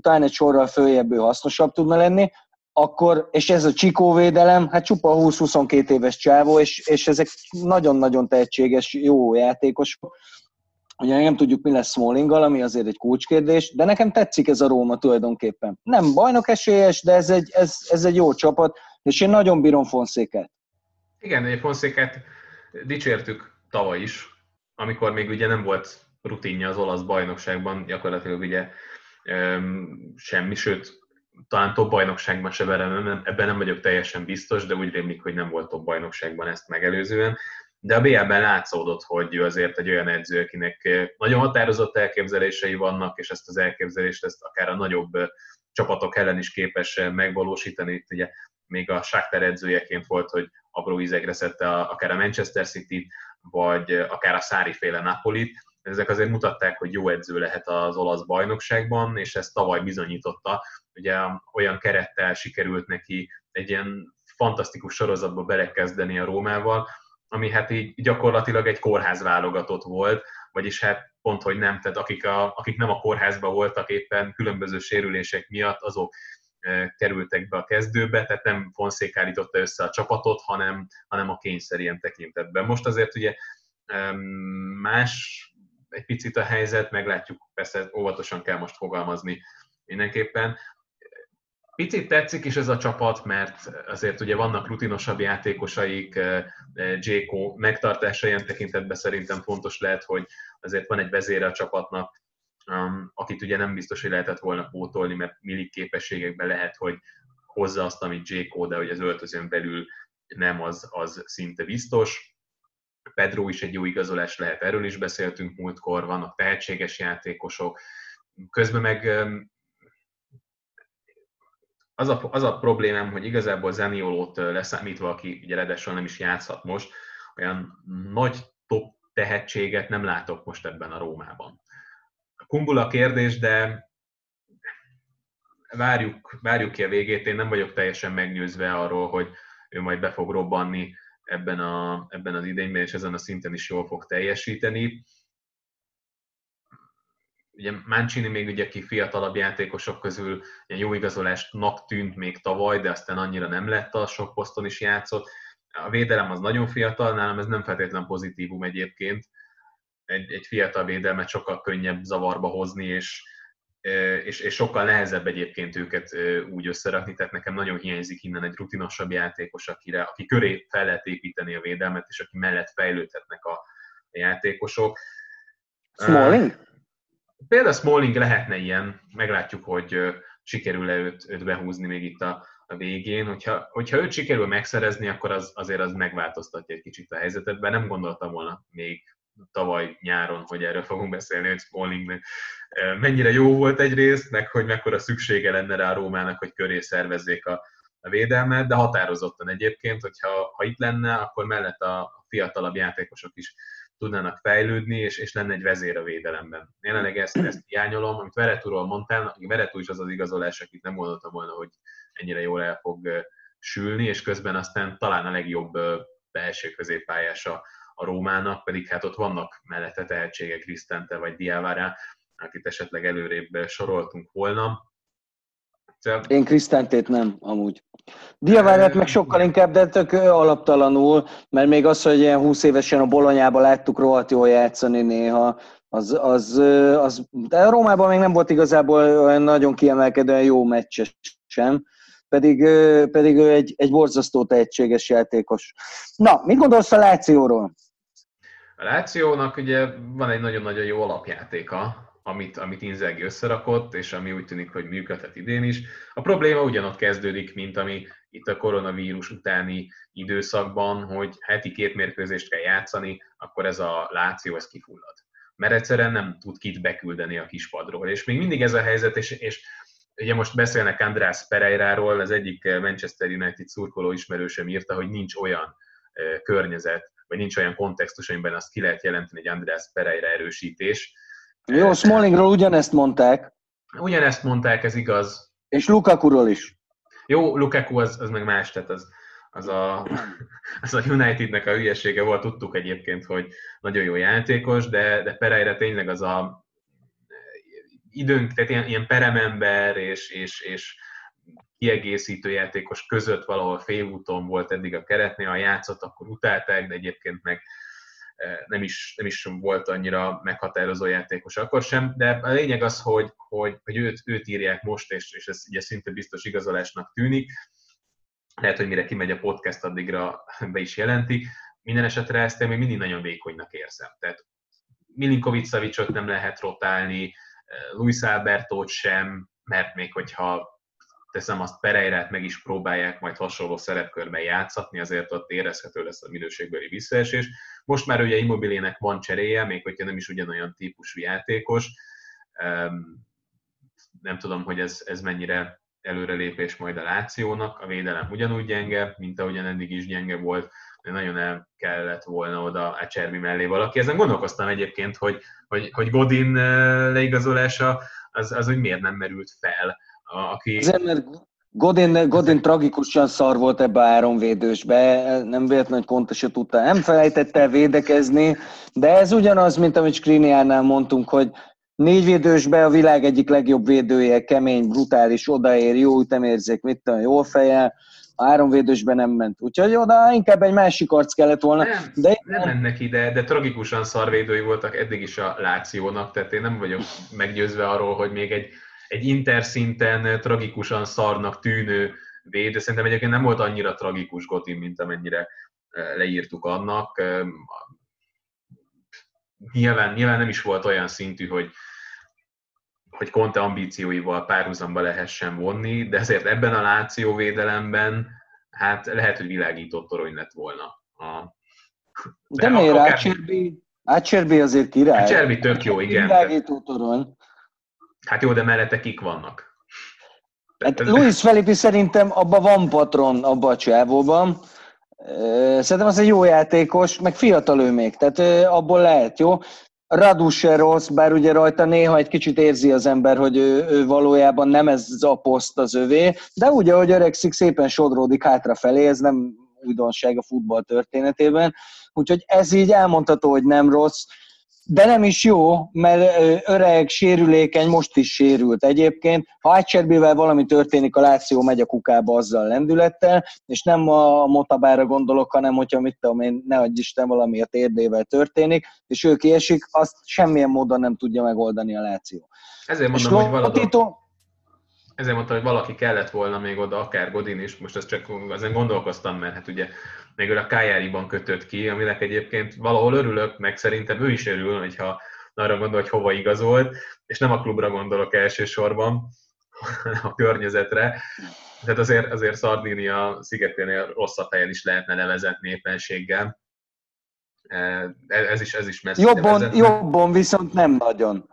Speaker 2: talán egy sorral följebb ő hasznosabb tudna lenni, akkor, és ez a Csikó védelem, hát csupa 20-22 éves csávó, és, és ezek nagyon-nagyon tehetséges, jó játékosok. Ugye nem tudjuk, mi lesz Smallinggal, ami azért egy kulcskérdés, de nekem tetszik ez a Róma tulajdonképpen. Nem bajnok esélyes, de ez egy, ez, ez egy jó csapat, és én nagyon bírom Fonszéket.
Speaker 1: Igen, egy Fonszéket dicsértük tavaly is, amikor még ugye nem volt rutinja az olasz bajnokságban, gyakorlatilag ugye semmi, sőt, talán top bajnokságban se verem, ebben nem vagyok teljesen biztos, de úgy rémlik, hogy nem volt top bajnokságban ezt megelőzően. De a BL-ben látszódott, hogy ő azért egy olyan edző, akinek nagyon határozott elképzelései vannak, és ezt az elképzelést ezt akár a nagyobb csapatok ellen is képes megvalósítani. Itt ugye még a Shakhtar edzőjeként volt, hogy apró ízegre szedte akár a Manchester City, vagy akár a Szári féle Napolit. Ezek azért mutatták, hogy jó edző lehet az olasz bajnokságban, és ezt tavaly bizonyította, ugye olyan kerettel sikerült neki egy ilyen fantasztikus sorozatba belekezdeni a Rómával, ami hát így gyakorlatilag egy kórház válogatott volt, vagyis hát pont, hogy nem, tehát akik, a, akik nem a kórházban voltak éppen különböző sérülések miatt, azok e, kerültek be a kezdőbe, tehát nem Fonszék állította össze a csapatot, hanem, hanem a kényszer ilyen tekintetben. Most azért ugye más egy picit a helyzet, meglátjuk, persze óvatosan kell most fogalmazni mindenképpen. Picit tetszik is ez a csapat, mert azért ugye vannak rutinosabb játékosaik, eh, eh, Jéko megtartása ilyen tekintetben szerintem fontos lehet, hogy azért van egy vezére a csapatnak, um, akit ugye nem biztos, hogy lehetett volna pótolni, mert millik képességekben lehet, hogy hozza azt, amit Jéko, de hogy az öltözön belül nem, az, az szinte biztos. Pedro is egy jó igazolás lehet, erről is beszéltünk múltkor, vannak tehetséges játékosok, közben meg az a, az a problémám, hogy igazából Zaniolót leszámítva, aki ugye redesről nem is játszhat most, olyan nagy top tehetséget nem látok most ebben a Rómában. Kumbula kérdés, de várjuk, várjuk ki a végét. Én nem vagyok teljesen megnyőzve arról, hogy ő majd be fog robbanni ebben, a, ebben az idényben, és ezen a szinten is jól fog teljesíteni ugye Mancini még ugye ki fiatalabb játékosok közül ilyen jó igazolásnak tűnt még tavaly, de aztán annyira nem lett a sok poszton is játszott. A védelem az nagyon fiatal, nálam ez nem feltétlen pozitívum egyébként. Egy, egy fiatal védelmet sokkal könnyebb zavarba hozni, és, és, és sokkal nehezebb egyébként őket úgy összerakni, tehát nekem nagyon hiányzik innen egy rutinosabb játékos, akire, aki köré fel lehet építeni a védelmet, és aki mellett fejlődhetnek a, a játékosok.
Speaker 2: Smalling?
Speaker 1: Például Smalling lehetne ilyen, meglátjuk, hogy sikerül-e őt, őt behúzni még itt a, a végén. Hogyha, hogyha őt sikerül megszerezni, akkor az, azért az megváltoztatja egy kicsit a helyzetet, de nem gondoltam volna még tavaly nyáron, hogy erről fogunk beszélni, hogy Smalling mennyire jó volt egyrészt, meg hogy mekkora szüksége lenne rá a Rómának, hogy köré szervezzék a, a védelmet, de határozottan egyébként, hogyha ha itt lenne, akkor mellett a fiatalabb játékosok is tudnának fejlődni, és, és lenne egy vezér a védelemben. Jelenleg ezt, ezt hiányolom, amit Veretúról mondtál, Veretú is az az igazolás, akit nem gondoltam volna, hogy ennyire jól el fog sülni, és közben aztán talán a legjobb belső középpályása a Rómának, pedig hát ott vannak mellette tehetségek, Krisztente vagy Diávárá, akit esetleg előrébb soroltunk volna.
Speaker 2: Én Krisztántét nem, amúgy. Diavárát meg sokkal inkább, de tök alaptalanul, mert még az, hogy ilyen 20 évesen a Bolonyában láttuk rohadt jól játszani néha, az, az, az, de a Rómában még nem volt igazából olyan nagyon kiemelkedően jó meccses sem, pedig, pedig ő egy, egy borzasztó tehetséges játékos. Na, mit gondolsz a Lációról?
Speaker 1: A Lációnak ugye van egy nagyon-nagyon jó alapjátéka, amit, amit Inzaghi összerakott, és ami úgy tűnik, hogy működhet idén is. A probléma ugyanott kezdődik, mint ami itt a koronavírus utáni időszakban, hogy heti két mérkőzést kell játszani, akkor ez a Láció, ez kifullad. Mert egyszerűen nem tud kit beküldeni a kispadról. És még mindig ez a helyzet, és, és ugye most beszélnek András Pereiráról, az egyik Manchester United szurkoló ismerősem írta, hogy nincs olyan környezet, vagy nincs olyan kontextus, amiben azt ki lehet jelenteni egy András Pereira erősítés,
Speaker 2: jó, Smallingról ugyanezt mondták.
Speaker 1: Ugyanezt mondták, ez igaz.
Speaker 2: És Lukakuról is.
Speaker 1: Jó, Lukaku az, az meg más, tehát az, az a, az a Unitednek a hülyesége volt, tudtuk egyébként, hogy nagyon jó játékos, de, de Pereira tényleg az a időnk, tehát ilyen, ilyen peremember és, és, és kiegészítő játékos között valahol félúton volt eddig a keretnél, ha játszott, akkor utálták, de egyébként meg nem is, nem is volt annyira meghatározó játékos akkor sem, de a lényeg az, hogy, hogy, hogy őt, őt írják most, és, és ez ugye szinte biztos igazolásnak tűnik. Lehet, hogy mire kimegy a podcast, addigra be is jelenti. Minden esetre ezt én még mindig nagyon vékonynak érzem. Tehát Milinkovic Szavicsot nem lehet rotálni, Luis Albertót sem, mert még hogyha teszem azt Pereirát meg is próbálják majd hasonló szerepkörben játszatni, azért ott érezhető lesz a minőségbeli visszaesés. Most már ugye Immobilének van cseréje, még hogyha nem is ugyanolyan típusú játékos. Nem tudom, hogy ez, ez mennyire előrelépés majd a Lációnak. A védelem ugyanúgy gyenge, mint ahogyan eddig is gyenge volt, de nagyon el kellett volna oda a Csermi mellé valaki. Ezen gondolkoztam egyébként, hogy, hogy, hogy Godin leigazolása az, az hogy miért nem merült fel aki...
Speaker 2: Azért, mert Godin, Godin tragikusan szar volt ebbe a háromvédősbe, nem véletlenül, hogy Conte se tudta, nem felejtette el védekezni, de ez ugyanaz, mint amit Skriniárnál mondtunk, hogy négy védősbe a világ egyik legjobb védője, kemény, brutális, odaér, jó ütemérzék, mit tudom, jó feje, a három védősben nem ment. Úgyhogy oda inkább egy másik arc kellett volna.
Speaker 1: Nem, de nem ment neki, de, de tragikusan szarvédői voltak eddig is a Lációnak, tehát én nem vagyok meggyőzve arról, hogy még egy egy interszinten tragikusan szarnak tűnő védő. Szerintem egyébként nem volt annyira tragikus Gotin, mint amennyire e, leírtuk annak. E, nyilván, nyilván nem is volt olyan szintű, hogy, hogy Conte ambícióival párhuzamba lehessen vonni, de ezért ebben a Láció védelemben hát lehet, hogy világított torony lett volna. A,
Speaker 2: de, de miért? Akár... Ácserbi, Ácserbi azért király.
Speaker 1: Ácserbi tök jó, igen.
Speaker 2: Világító torony.
Speaker 1: Hát jó, de mellette kik vannak?
Speaker 2: Hát Luis Felipe szerintem abban van patron, abban a csávóban. Szerintem az egy jó játékos, meg fiatal ő még, tehát abból lehet jó. Radu se rossz, bár ugye rajta néha egy kicsit érzi az ember, hogy ő, ő valójában nem ez a poszt az övé, de ugye, hogy öregszik, szépen sodródik hátrafelé, ez nem újdonság a futball történetében. Úgyhogy ez így elmondható, hogy nem rossz de nem is jó, mert öreg, sérülékeny, most is sérült egyébként. Ha Ácserbivel valami történik, a Láció megy a kukába azzal a lendülettel, és nem a Motabára gondolok, hanem hogyha mit tudom én, ne adj Isten valami a térdével történik, és ő kiesik, azt semmilyen módon nem tudja megoldani a Láció.
Speaker 1: Ezért mondom, és hogy valami ezért mondtam, hogy valaki kellett volna még oda, akár Godin is, most ezt csak ezen gondolkoztam, mert hát ugye még ő a Kájáriban kötött ki, aminek egyébként valahol örülök, meg szerintem ő is örül, hogyha arra gondol, hogy hova igazolt, és nem a klubra gondolok elsősorban, a környezetre. Tehát azért, azért Szardinia szigeténél rosszabb helyen is lehetne levezetni éppenséggel. Ez is, ez is messze.
Speaker 2: Jobban, jobban viszont nem nagyon.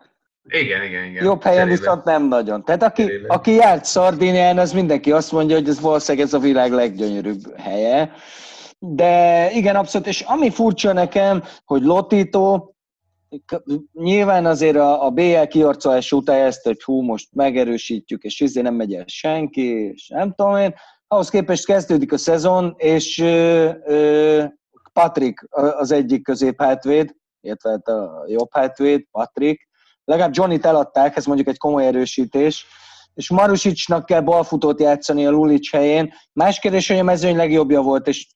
Speaker 1: Igen, igen, igen.
Speaker 2: Jobb helyen Cserébe. viszont nem nagyon. Tehát aki, aki járt Szardinián, az mindenki azt mondja, hogy ez valószínűleg ez a világ leggyönyörűbb helye. De igen, abszolút, és ami furcsa nekem, hogy Lotito, nyilván azért a, a BL kiarcolás után ezt, hogy hú, most megerősítjük, és izé nem megy el senki, és nem tudom én, ahhoz képest kezdődik a szezon, és ö, ö, Patrick az egyik középhátvéd, illetve hát a jobb hátvéd, Patrick, legalább Johnny-t eladták, ez mondjuk egy komoly erősítés, és Marusicsnak kell balfutót játszani a Lulic helyén. Más kérdés, hogy a mezőny legjobbja volt, és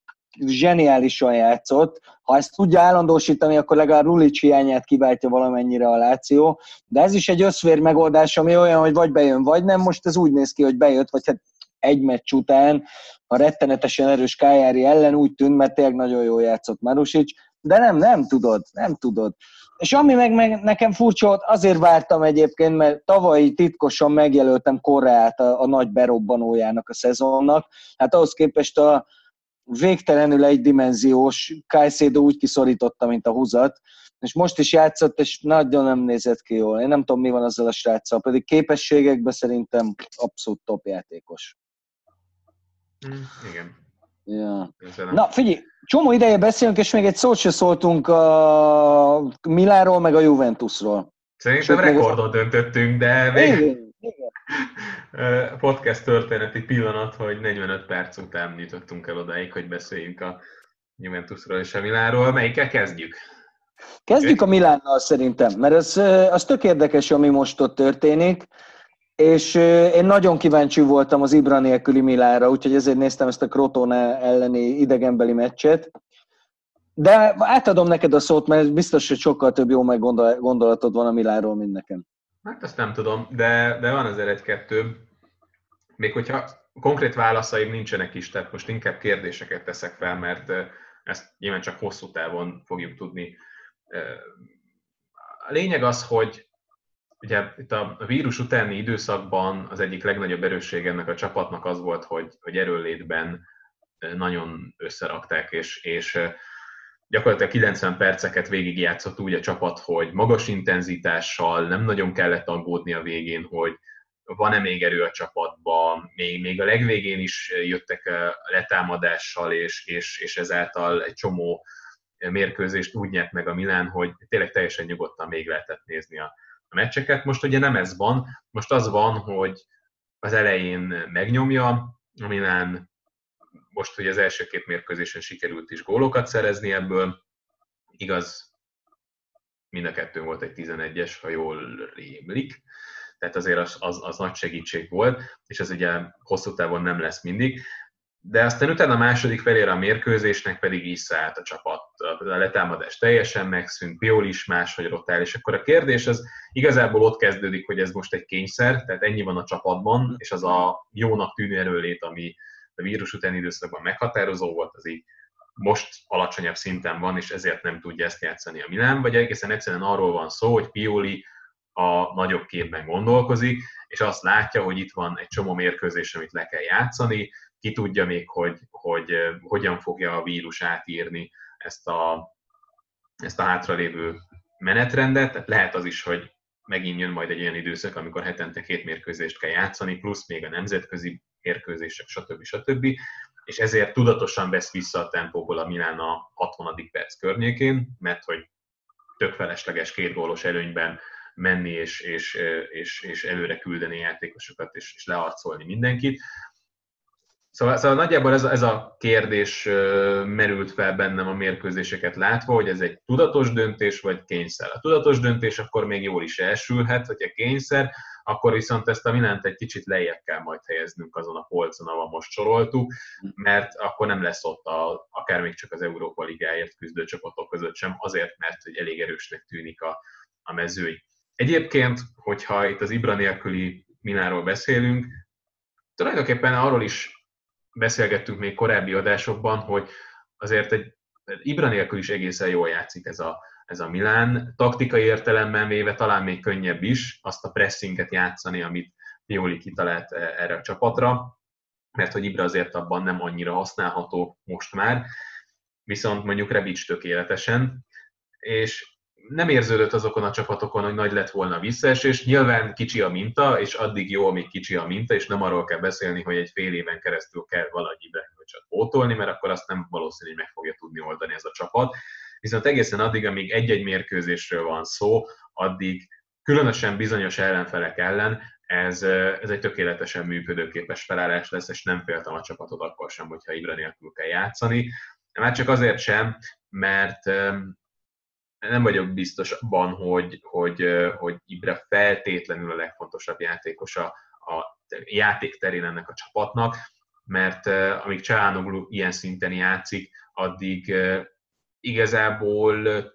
Speaker 2: zseniálisan játszott. Ha ezt tudja állandósítani, akkor legalább Lulic hiányát kiváltja valamennyire a Láció. De ez is egy összvér megoldás, ami olyan, hogy vagy bejön, vagy nem. Most ez úgy néz ki, hogy bejött, vagy hát egy meccs után a rettenetesen erős Kájári ellen úgy tűnt, mert tényleg nagyon jól játszott Marusic. De nem, nem tudod, nem tudod. És ami meg, meg nekem furcsa volt, azért vártam egyébként, mert tavaly titkosan megjelöltem Koreát a, a nagy berobbanójának a szezonnak. Hát ahhoz képest a végtelenül egydimenziós Kajszédó úgy kiszorította, mint a húzat, és most is játszott, és nagyon nem nézett ki jól. Én nem tudom, mi van azzal a sráccal, pedig képességekben szerintem abszolút top játékos.
Speaker 1: Mm, igen.
Speaker 2: Ja. Na, figyelj, csomó ideje beszélünk, és még egy szót se szóltunk a Miláról, meg a Juventusról.
Speaker 1: Szerintem rekordot döntöttünk, de még... podcast történeti pillanat, hogy 45 perc után jutottunk el odáig, hogy beszéljünk a Juventusról és a Miláról. Melyikkel kezdjük?
Speaker 2: Kezdjük a Milánnal szerintem, mert az, az tök érdekes, ami most ott történik, és én nagyon kíváncsi voltam az Ibra nélküli Milánra, úgyhogy ezért néztem ezt a Crotone elleni idegenbeli meccset. De átadom neked a szót, mert biztos, hogy sokkal több jó meg gondolatod van a Milánról, mint nekem.
Speaker 1: Hát azt nem tudom, de, de van azért egy-kettő. Még hogyha konkrét válaszaim nincsenek is, tehát most inkább kérdéseket teszek fel, mert ezt nyilván csak hosszú távon fogjuk tudni a lényeg az, hogy ugye itt a vírus utáni időszakban az egyik legnagyobb erősség ennek a csapatnak az volt, hogy, hogy erőlétben nagyon összerakták, és, és gyakorlatilag 90 perceket végigjátszott úgy a csapat, hogy magas intenzitással, nem nagyon kellett aggódni a végén, hogy van-e még erő a csapatban, még, még a legvégén is jöttek letámadással, és, és, és ezáltal egy csomó mérkőzést úgy nyert meg a Milán, hogy tényleg teljesen nyugodtan még lehetett nézni a, a meccseket. Most ugye nem ez van, most az van, hogy az elején megnyomja, a most, hogy az első két mérkőzésen sikerült is gólokat szerezni ebből, igaz, mind a kettő volt egy 11-es, ha jól rémlik, tehát azért az, az, az nagy segítség volt, és ez ugye hosszú távon nem lesz mindig de aztán utána a második felére a mérkőzésnek pedig szállt a csapat. A letámadás teljesen megszűnt, Pioli is máshogy rottál, és akkor a kérdés az igazából ott kezdődik, hogy ez most egy kényszer, tehát ennyi van a csapatban, és az a jónak tűnő erőlét, ami a vírus utáni időszakban meghatározó volt, az így most alacsonyabb szinten van, és ezért nem tudja ezt játszani a Milán, vagy egészen egyszerűen arról van szó, hogy Pioli a nagyobb képben gondolkozik, és azt látja, hogy itt van egy csomó mérkőzés, amit le kell játszani, ki tudja még, hogy, hogy hogyan fogja a vírus átírni ezt a, ezt a hátralévő menetrendet. Lehet az is, hogy megint jön majd egy olyan időszak, amikor hetente két mérkőzést kell játszani, plusz még a nemzetközi mérkőzések, stb. stb. És ezért tudatosan vesz vissza a tempóból a Milán a 60. perc környékén, mert hogy tök felesleges két gólos előnyben menni és, és, és, és előre küldeni játékosokat és, és learcolni mindenkit. Szóval, szóval nagyjából ez a, ez a kérdés merült fel bennem a mérkőzéseket látva, hogy ez egy tudatos döntés, vagy kényszer. A tudatos döntés akkor még jól is elsülhet, hogyha kényszer, akkor viszont ezt a Milánt egy kicsit lejjebb kell majd helyeznünk azon a polcon, ahol most soroltuk, mert akkor nem lesz ott a, akár még csak az Európa Ligáért küzdő csapatok között sem, azért, mert hogy elég erősnek tűnik a, a mezőny. Egyébként, hogyha itt az Ibra nélküli Miláról beszélünk, tulajdonképpen arról is beszélgettünk még korábbi adásokban, hogy azért egy Ibra nélkül is egészen jól játszik ez a, ez a Milán. Taktikai értelemben véve talán még könnyebb is azt a pressinget játszani, amit Pioli kitalált e, erre a csapatra, mert hogy Ibra azért abban nem annyira használható most már, viszont mondjuk Rebic tökéletesen, és nem érződött azokon a csapatokon, hogy nagy lett volna a visszaesés. Nyilván kicsi a minta, és addig jó, amíg kicsi a minta, és nem arról kell beszélni, hogy egy fél éven keresztül kell valahogy Ibrahimovicsot pótolni, mert akkor azt nem valószínű, hogy meg fogja tudni oldani ez a csapat. Viszont egészen addig, amíg egy-egy mérkőzésről van szó, addig különösen bizonyos ellenfelek ellen ez, ez egy tökéletesen működőképes felállás lesz, és nem féltem a csapatot akkor sem, hogyha Ibra nélkül kell játszani. Már csak azért sem, mert nem vagyok biztos abban, hogy, hogy, hogy Ibre feltétlenül a legfontosabb játékosa a játék terén ennek a csapatnak, mert amíg Csalánoglu ilyen szinten játszik, addig igazából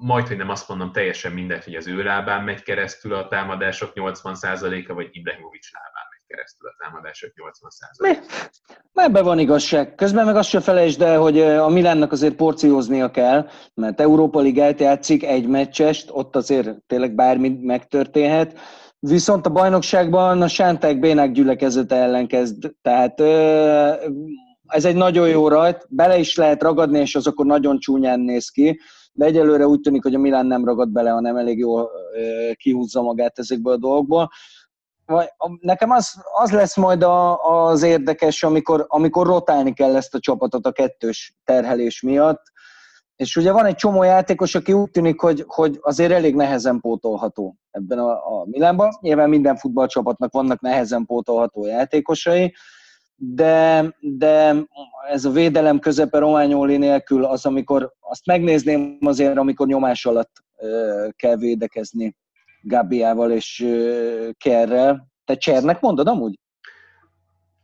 Speaker 1: majd, hogy nem azt mondom, teljesen mindegy, hogy az ő lábán megy keresztül a támadások 80%-a, vagy Ibrahimovic lábán keresztül a támadások 80%.
Speaker 2: Ebben van igazság. Közben meg azt se felejtsd el, hogy a Milánnak azért porcióznia kell, mert Európa Ligát játszik egy meccsest, ott azért tényleg bármi megtörténhet. Viszont a bajnokságban a Sánták Bénák gyülekezete ellen kezd, tehát ez egy nagyon jó rajt, bele is lehet ragadni, és az akkor nagyon csúnyán néz ki, de egyelőre úgy tűnik, hogy a Milán nem ragad bele, hanem elég jól kihúzza magát ezekből a dolgokból. Nekem az, az lesz majd a, az érdekes, amikor, amikor rotálni kell ezt a csapatot a kettős terhelés miatt, és ugye van egy csomó játékos, aki úgy tűnik, hogy, hogy azért elég nehezen pótolható ebben a, a Milánban. Nyilván minden futballcsapatnak vannak nehezen pótolható játékosai, de, de ez a védelem közepe Románioli nélkül az, amikor azt megnézném azért, amikor nyomás alatt kell védekezni Gabiával és Kerrel. Te Csernek mondod amúgy?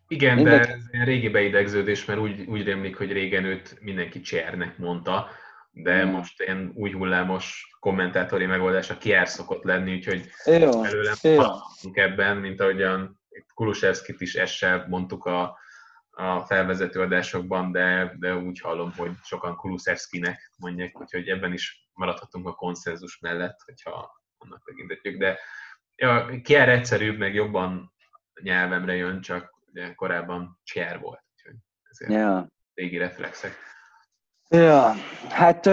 Speaker 1: Igen, Mindenki. de ez egy régi beidegződés, mert úgy, úgy rémlik, hogy régen őt mindenki Csernek mondta, de hmm. most ilyen új hullámos kommentátori megoldás a Kier szokott lenni, úgyhogy jó, előlem jó. ebben, mint ahogyan Kulusevskit is ezt mondtuk a, a felvezető adásokban, de, de úgy hallom, hogy sokan Kulusevskinek mondják, úgyhogy ebben is maradhatunk a konszenzus mellett, hogyha annak tekintetjük, de ja, Kier egyszerűbb, meg jobban nyelvemre jön, csak ugye korábban Csier volt, úgyhogy ezért ja. régi reflexek.
Speaker 2: Ja, hát...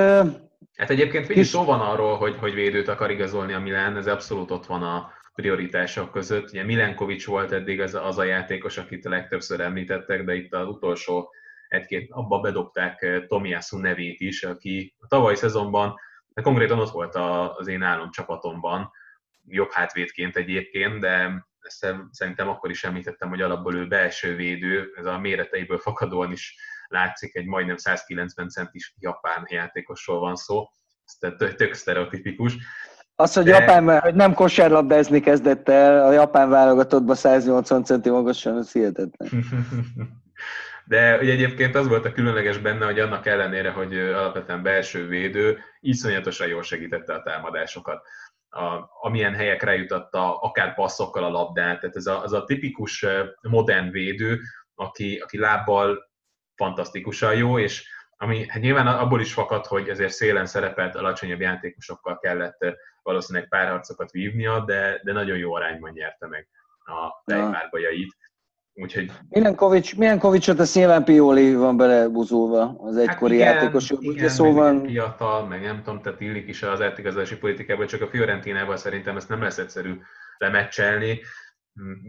Speaker 1: Hát egyébként is szó van arról, hogy, hogy védőt akar igazolni a Milán, ez abszolút ott van a prioritások között. Ugye Milenkovics volt eddig az, az a játékos, akit a legtöbbször említettek, de itt az utolsó egy-két, abba bedobták Tomiasu nevét is, aki a tavalyi szezonban, de konkrétan ott volt az én álom csapatomban, jobb hátvédként egyébként, de ezt szerintem akkor is említettem, hogy alapból ő belső védő, ez a méreteiből fakadóan is látszik, egy majdnem 190 centis japán játékosról van szó, ez tök, sztereotipikus.
Speaker 2: Az, hogy, de... Japán, hogy nem kosárlabdázni kezdett el a japán válogatottban 180 centi magasan, az hihetetlen.
Speaker 1: De ugye egyébként az volt a különleges benne, hogy annak ellenére, hogy alapvetően belső védő, iszonyatosan jól segítette a támadásokat. A, amilyen helyekre jutatta, akár passzokkal a labdát, tehát ez a, az a tipikus modern védő, aki, aki lábbal fantasztikusan jó, és ami hát nyilván abból is fakad, hogy ezért szélen szerepelt alacsonyabb játékosokkal kellett valószínűleg párharcokat vívnia, de, de nagyon jó arányban nyerte meg a fejpárbajait. Úgyhogy...
Speaker 2: Milenkovics, Milenkovicsot a nyilván Pioli van belebuzulva, az hát egykori hát igen, játékos.
Speaker 1: Igen, szóval... fiatal, meg nem tudom, tehát illik is az átigazási politikában, csak a Fiorentinával szerintem ezt nem lesz egyszerű lemecselni.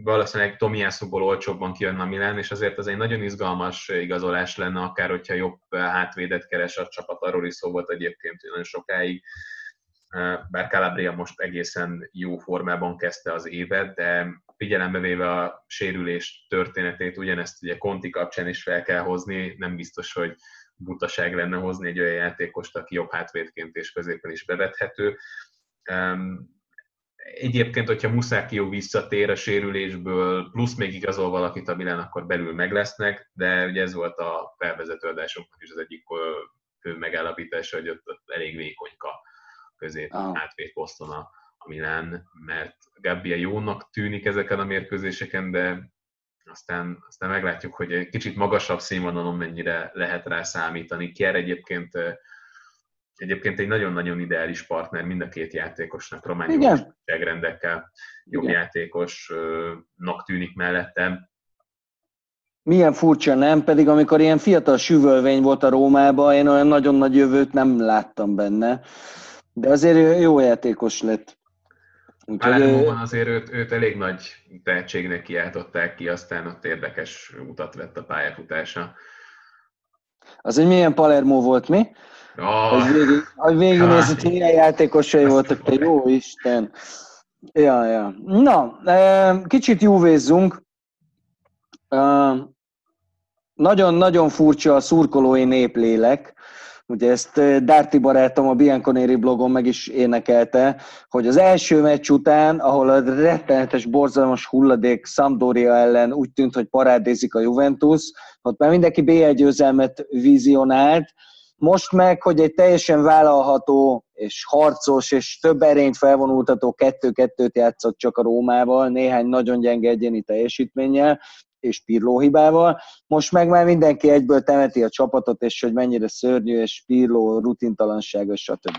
Speaker 1: Valószínűleg Tomiászúból olcsóbban kijönne a Milán, és azért ez egy nagyon izgalmas igazolás lenne, akár hogyha jobb hátvédet keres a csapat, arról is szó volt egyébként nagyon sokáig bár Calabria most egészen jó formában kezdte az évet, de figyelembe véve a sérülés történetét, ugyanezt ugye Conti kapcsán is fel kell hozni, nem biztos, hogy butaság lenne hozni egy olyan játékost, aki jobb hátvédként és középen is bevethető. Egyébként, hogyha Muszákió visszatér a sérülésből, plusz még igazol valakit a Milán, akkor belül meg lesznek, de ugye ez volt a felvezető adásunknak is az egyik fő megállapítása, hogy ott, ott elég vékonyka közép ah. átvéd poszton a, a Milán, mert Gabbia jónak tűnik ezeken a mérkőzéseken, de aztán, aztán meglátjuk, hogy egy kicsit magasabb színvonalon mennyire lehet rá számítani. Kier egyébként egyébként egy nagyon-nagyon ideális partner mind a két játékosnak, román rendekkel jobb Igen. játékosnak tűnik mellettem.
Speaker 2: Milyen furcsa, nem? Pedig amikor ilyen fiatal süvölvény volt a Rómában, én olyan nagyon nagy jövőt nem láttam benne. De azért jó játékos lett.
Speaker 1: Palermo-ban azért őt, őt elég nagy tehetségnek kiáltották ki, aztán ott érdekes utat vett a pályafutása.
Speaker 2: Az egy milyen Palermo volt, mi? Oh. Hogy végig, hogy végignézett, hogy milyen játékosai voltak, te jó Isten. Ja, ja. Na, kicsit júvézzunk. Nagyon-nagyon furcsa a szurkolói néplélek. Ugye ezt Dárti barátom a Bianconeri blogon meg is énekelte, hogy az első meccs után, ahol a rettenetes, borzalmas hulladék Sampdoria ellen úgy tűnt, hogy parádézik a Juventus, ott már mindenki B1 győzelmet vizionált, Most meg, hogy egy teljesen vállalható és harcos és több erényt felvonultató kettő-kettőt játszott csak a Rómával, néhány nagyon gyenge egyéni teljesítménnyel, és Pirló hibával. Most meg már mindenki egyből temeti a csapatot, és hogy mennyire szörnyű, és Pirló rutintalanságos, stb.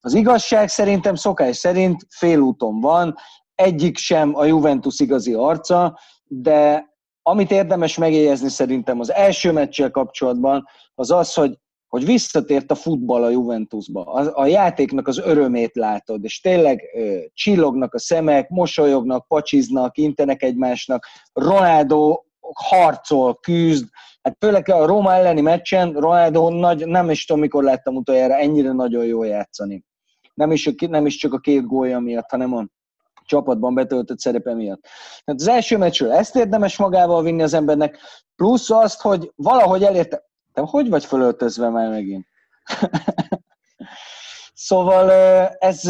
Speaker 2: Az igazság szerintem szokás szerint félúton van, egyik sem a Juventus igazi arca, de amit érdemes megjegyezni szerintem az első meccsel kapcsolatban, az az, hogy hogy visszatért a futball a Juventusba. A, a játéknak az örömét látod, és tényleg ö, csillognak a szemek, mosolyognak, pacsiznak, intenek egymásnak. Ronaldo harcol, küzd. Hát főleg a Róma elleni meccsen Ronaldo nagy, nem is tudom, mikor láttam utoljára ennyire nagyon jól játszani. Nem is, nem is csak a két gólya miatt, hanem a csapatban betöltött szerepe miatt. Tehát az első meccsről ezt érdemes magával vinni az embernek, plusz azt, hogy valahogy elérte, te hogy vagy fölöltözve már megint? szóval ez,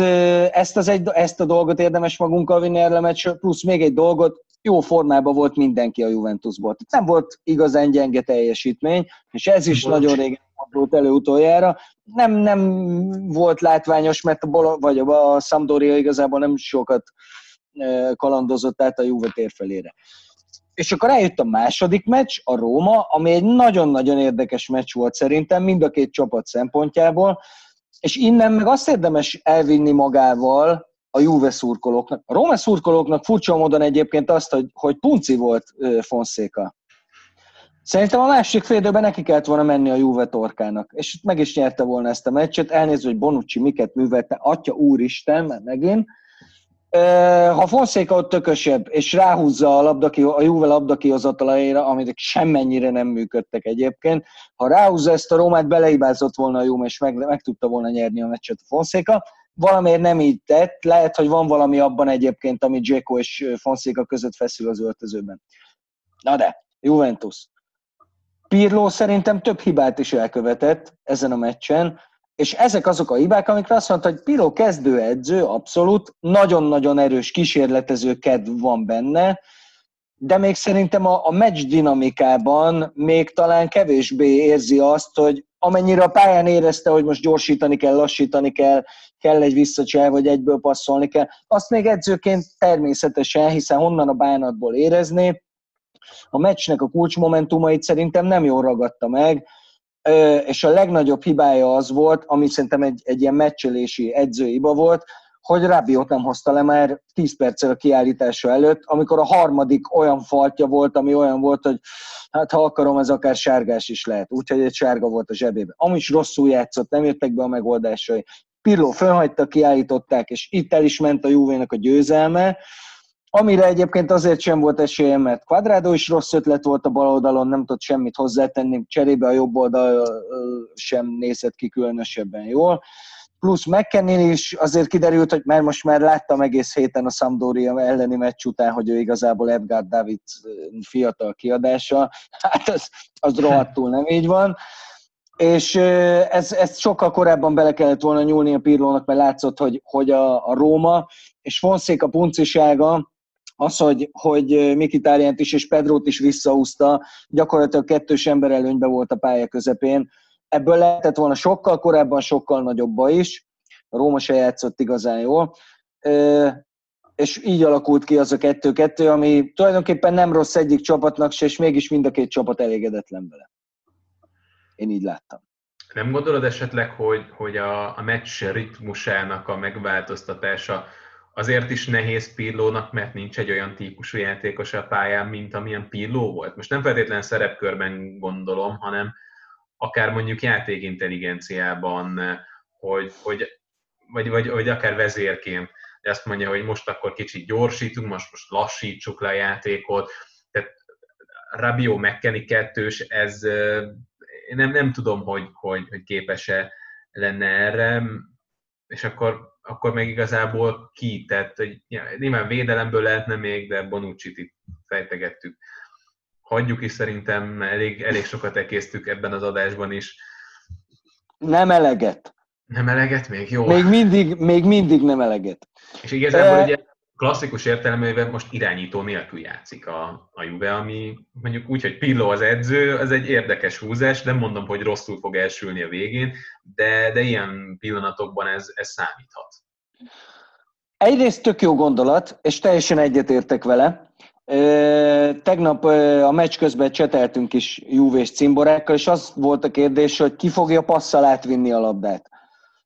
Speaker 2: ezt, az egy, ezt a dolgot érdemes magunkkal vinni erre a meccsről, plusz még egy dolgot, jó formában volt mindenki a Juventusból. Nem volt igazán gyenge teljesítmény, és ez is Bocs. nagyon régen fordult elő utoljára. Nem, nem volt látványos, mert a, Bolo, vagy a Sampdoria igazából nem sokat kalandozott át a Juve térfelére. És akkor eljött a második meccs, a Róma, ami egy nagyon-nagyon érdekes meccs volt szerintem mind a két csapat szempontjából, és innen meg azt érdemes elvinni magával a Juve szurkolóknak. A Róma szurkolóknak furcsa módon egyébként azt, hogy, hogy punci volt Fonszéka. Szerintem a másik félidőben neki kellett volna menni a Juve torkának, és meg is nyerte volna ezt a meccset, elnéző, hogy Bonucci miket művelte, atya úristen, mert megint, ha Fonszéka ott tökösebb, és ráhúzza a, labdaki, a Juve labdakihozatalaira, amit semmennyire nem működtek egyébként, ha ráhúzza ezt a Rómát, beleibázott volna a Juve, és meg, meg tudta volna nyerni a meccset a Fonszéka. Valamiért nem így tett, lehet, hogy van valami abban egyébként, ami Dzeko és Fonszéka között feszül az öltözőben. Na de, Juventus. Pirlo szerintem több hibát is elkövetett ezen a meccsen, és ezek azok a hibák, amikre azt mondta, hogy Pirlo kezdőedző, abszolút, nagyon-nagyon erős kísérletező kedv van benne, de még szerintem a, a meccs dinamikában még talán kevésbé érzi azt, hogy amennyire a pályán érezte, hogy most gyorsítani kell, lassítani kell, kell egy visszacsel, vagy egyből passzolni kell, azt még edzőként természetesen, hiszen honnan a bánatból érezni, a meccsnek a kulcsmomentumait szerintem nem jól ragadta meg, és a legnagyobb hibája az volt, ami szerintem egy, egy ilyen meccselési edzőiba volt, hogy Rabiot nem hozta le már 10 perccel a kiállítása előtt, amikor a harmadik olyan faltja volt, ami olyan volt, hogy hát ha akarom, ez akár sárgás is lehet. Úgyhogy egy sárga volt a zsebében. Ami is rosszul játszott, nem jöttek be a megoldásai. Pirlo fölhagyta, kiállították, és itt el is ment a Juvénak a győzelme, Amire egyébként azért sem volt esélye, mert Quadrado is rossz ötlet volt a bal oldalon, nem tudott semmit hozzátenni, cserébe a jobb oldal sem nézett ki különösebben jól. Plusz McKennin is azért kiderült, hogy mert most már láttam egész héten a Sampdoria elleni meccs után, hogy ő igazából Edgar David fiatal kiadása. Hát az, az rohadtul nem így van. És ez, ezt sokkal korábban bele kellett volna nyúlni a Pirlónak, mert látszott, hogy, hogy a, a Róma és Fonszék a puncisága, az, hogy, hogy Mikitáriánt is és Pedrót is visszaúzta, gyakorlatilag kettős ember előnybe volt a pálya közepén. Ebből lehetett volna sokkal korábban, sokkal nagyobba is. A Róma se játszott igazán jól. És így alakult ki az a kettő-kettő, ami tulajdonképpen nem rossz egyik csapatnak se, és mégis mind a két csapat elégedetlen vele. Én így láttam.
Speaker 1: Nem gondolod esetleg, hogy, hogy a, a meccs ritmusának a megváltoztatása azért is nehéz Pirlónak, mert nincs egy olyan típusú játékos a pályán, mint amilyen Pirló volt. Most nem feltétlenül szerepkörben gondolom, hanem akár mondjuk játékintelligenciában, hogy, hogy vagy, vagy, vagy akár vezérként, de azt mondja, hogy most akkor kicsit gyorsítunk, most, most lassítsuk le a játékot. Tehát Rabio McKenny kettős, ez nem, nem tudom, hogy, hogy, hogy képes-e lenne erre, és akkor akkor meg igazából ki, tehát hogy ja, nyilván védelemből lehetne még, de Bonucci-t itt fejtegettük. Hagyjuk is szerintem, elég, elég sokat ekésztük ebben az adásban is.
Speaker 2: Nem eleget.
Speaker 1: Nem eleget még? Jó.
Speaker 2: Még mindig, még mindig nem eleget.
Speaker 1: És igazából De... ugye klasszikus értelemben most irányító nélkül játszik a, a Juve, ami mondjuk úgy, hogy Pillo az edző, az egy érdekes húzás, nem mondom, hogy rosszul fog elsülni a végén, de, de ilyen pillanatokban ez, ez számíthat.
Speaker 2: Egyrészt tök jó gondolat, és teljesen egyetértek vele. Tegnap a meccs közben cseteltünk is Juve-s cimborákkal, és az volt a kérdés, hogy ki fogja passzal átvinni a labdát.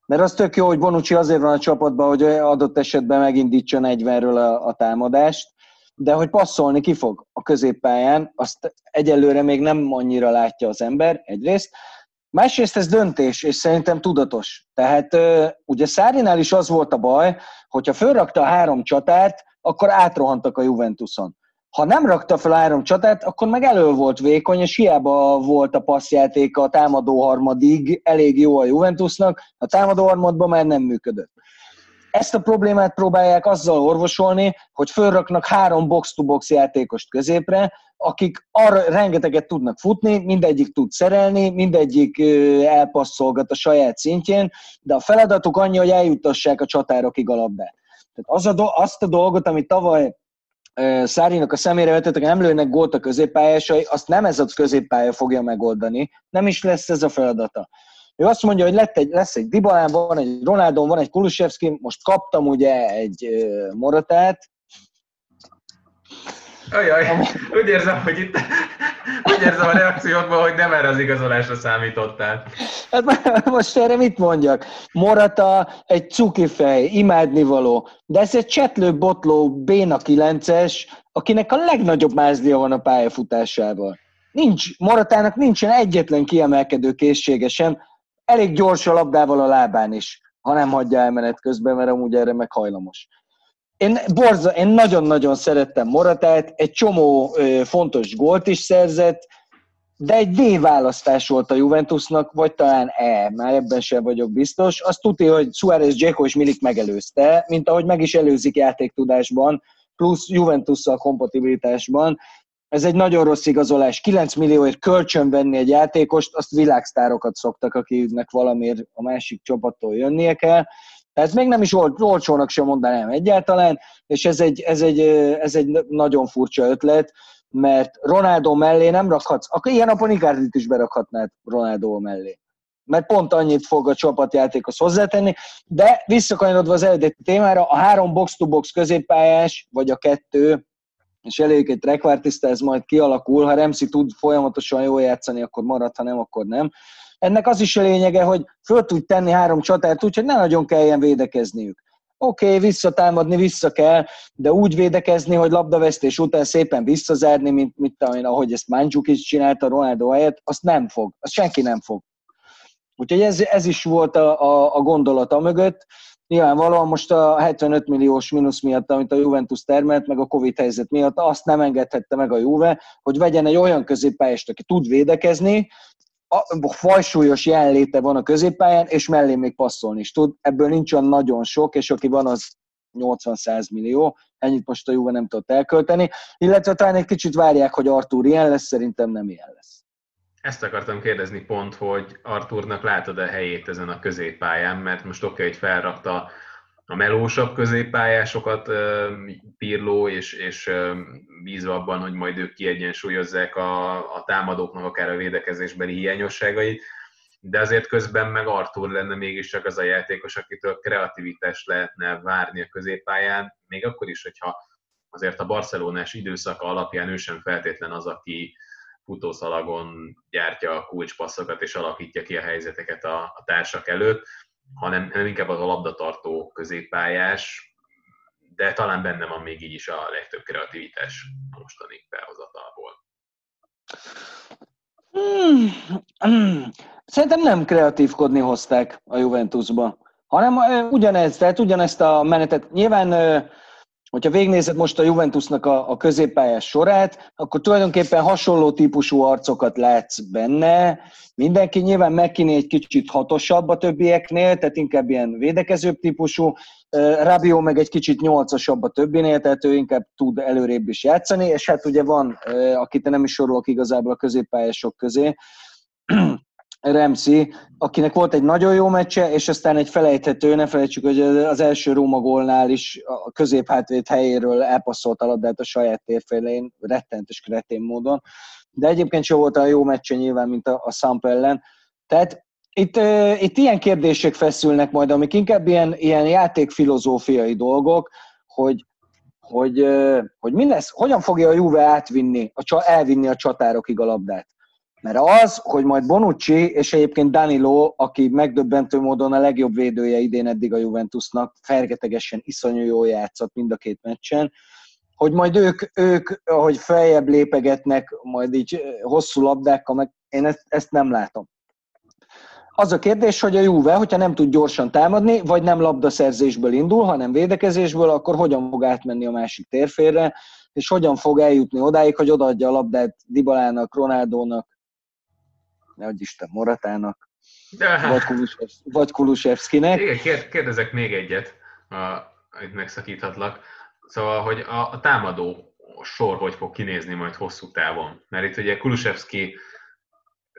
Speaker 2: Mert az tök jó, hogy Bonucci azért van a csapatban, hogy adott esetben megindítsa 40-ről a, a támadást, de hogy passzolni ki fog a középpályán, azt egyelőre még nem annyira látja az ember, egyrészt. Másrészt ez döntés, és szerintem tudatos. Tehát ugye Szárinál is az volt a baj, hogyha fölrakta a három csatát, akkor átrohantak a Juventuson. Ha nem rakta fel három csatát, akkor meg elő volt vékony, és hiába volt a passzjáték a támadó harmadig elég jó a Juventusnak, a támadó harmadban már nem működött. Ezt a problémát próbálják azzal orvosolni, hogy fölraknak három box-to-box játékost középre, akik arra rengeteget tudnak futni, mindegyik tud szerelni, mindegyik elpasszolgat a saját szintjén, de a feladatuk annyi, hogy eljuttassák a csatárokig a labdát. Tehát az a do- azt a dolgot, amit tavaly Szárinak a szemére vetettek, nem lőnek gólt a középpályásai, azt nem ez a középpálya fogja megoldani, nem is lesz ez a feladata. Ő azt mondja, hogy lett egy, lesz egy Dibalán, van egy Ronaldo, van egy Kulusevski, most kaptam ugye egy Moratát,
Speaker 1: Ajaj, úgy érzem, hogy itt úgy érzem a reakciókban, hogy nem erre az igazolásra számítottál.
Speaker 2: Hát most erre mit mondjak? Morata egy cukifej, imádnivaló, de ez egy csetlő, botló, béna kilences, akinek a legnagyobb mázdia van a pályafutásával. Nincs, Moratának nincsen egyetlen kiemelkedő készsége sem, elég gyors a labdával a lábán is, ha nem hagyja elmenet közben, mert amúgy erre meg hajlamos. Én, borza, én nagyon-nagyon szerettem Moratát, egy csomó fontos gólt is szerzett, de egy D választás volt a Juventusnak, vagy talán E, már ebben sem vagyok biztos. Azt tudja, hogy Suárez, Dzeko és Milik megelőzte, mint ahogy meg is előzik játéktudásban, plusz Juventusszal kompatibilitásban. Ez egy nagyon rossz igazolás. 9 millióért kölcsön venni egy játékost, azt világsztárokat szoktak, akinek valamiért a másik csapattól jönnie kell. Tehát még nem is ol, olcsónak sem mondanám egyáltalán, és ez egy, ez, egy, ez egy nagyon furcsa ötlet, mert Ronaldo mellé nem rakhatsz, akkor ilyen napon Icardit is berakhatnád Ronaldo mellé. Mert pont annyit fog a csapatjátékhoz hozzátenni, de visszakanyarodva az eredeti témára, a három box-to-box középpályás, vagy a kettő, és elég egy trekvártiszta, ez majd kialakul, ha Remszi tud folyamatosan jól játszani, akkor marad, ha nem, akkor nem. Ennek az is a lényege, hogy föl tud tenni három csatárt úgy, hogy ne nagyon kelljen védekezniük. Oké, okay, visszatámadni vissza kell, de úgy védekezni, hogy labdavesztés után szépen visszazárni, mint, mint ahogy ezt Mancsuk is csinálta Ronaldo helyett, azt nem fog, azt senki nem fog. Úgyhogy ez, ez is volt a, a, a gondolata mögött. Nyilvánvalóan most a 75 milliós mínusz miatt, amit a Juventus termelt, meg a Covid helyzet miatt azt nem engedhette meg a Juve, hogy vegyen egy olyan középpályást, aki tud védekezni, a fajsúlyos jelenléte van a középpályán, és mellé még passzolni is tud. Ebből nincs olyan nagyon sok, és aki van, az 80-100 millió. Ennyit most a Juve nem tudott elkölteni. Illetve talán egy kicsit várják, hogy Artur ilyen lesz, szerintem nem ilyen lesz.
Speaker 1: Ezt akartam kérdezni pont, hogy Arturnak látod a helyét ezen a középpályán, mert most oké, okay, hogy felrakta a melósabb középpályásokat Pirló, és, és bízva abban, hogy majd ők kiegyensúlyozzák a, a támadóknak akár a védekezésbeli hiányosságait, de azért közben meg Artur lenne mégiscsak az a játékos, akitől kreativitást lehetne várni a középpályán, még akkor is, hogyha azért a barcelonás időszaka alapján ő sem feltétlen az, aki futószalagon gyártja a kulcspasszokat és alakítja ki a helyzeteket a, a társak előtt, hanem, hanem inkább az a labdatartó középpályás, de talán benne van még így is a legtöbb kreativitás a mostani felhozatalból.
Speaker 2: Hmm, hmm. Szerintem nem kreatívkodni hozták a Juventusba, hanem ugyanez, tehát ugyanezt a menetet. Nyilván hogyha végnézed most a Juventusnak a, a középpályás sorát, akkor tulajdonképpen hasonló típusú arcokat látsz benne. Mindenki nyilván megkiné egy kicsit hatosabb a többieknél, tehát inkább ilyen védekezőbb típusú. Rabio meg egy kicsit nyolcasabb a többinél, tehát ő inkább tud előrébb is játszani, és hát ugye van, akit nem is sorolok igazából a középpályások közé, Remzi, akinek volt egy nagyon jó meccse, és aztán egy felejthető, ne felejtsük, hogy az első Róma gólnál is a középhátvéd helyéről elpasszolt a labdát a saját térfélén, rettentes kretén módon, de egyébként sem volt a jó meccse nyilván, mint a, a Samp ellen. Tehát itt, itt ilyen kérdések feszülnek majd, amik inkább ilyen, ilyen játékfilozófiai dolgok, hogy, hogy, hogy mi lesz, hogyan fogja a Juve átvinni, a, elvinni a csatárokig a labdát. Mert az, hogy majd Bonucci és egyébként Danilo, aki megdöbbentő módon a legjobb védője idén eddig a Juventusnak, fergetegesen iszonyú jól játszott mind a két meccsen, hogy majd ők, ők ahogy feljebb lépegetnek, majd így hosszú labdákkal, meg én ezt, ezt nem látom. Az a kérdés, hogy a Juve, hogyha nem tud gyorsan támadni, vagy nem labdaszerzésből indul, hanem védekezésből, akkor hogyan fog átmenni a másik térférre, és hogyan fog eljutni odáig, hogy odaadja a labdát Dibalának, Ronaldónak, nehogy Isten Moratának, vagy, Kulusevsz, vagy Kulusevszkinek.
Speaker 1: Igen, kérdezek még egyet, itt megszakíthatlak. Szóval, hogy a, a támadó sor hogy fog kinézni majd hosszú távon. Mert itt ugye Kulusevski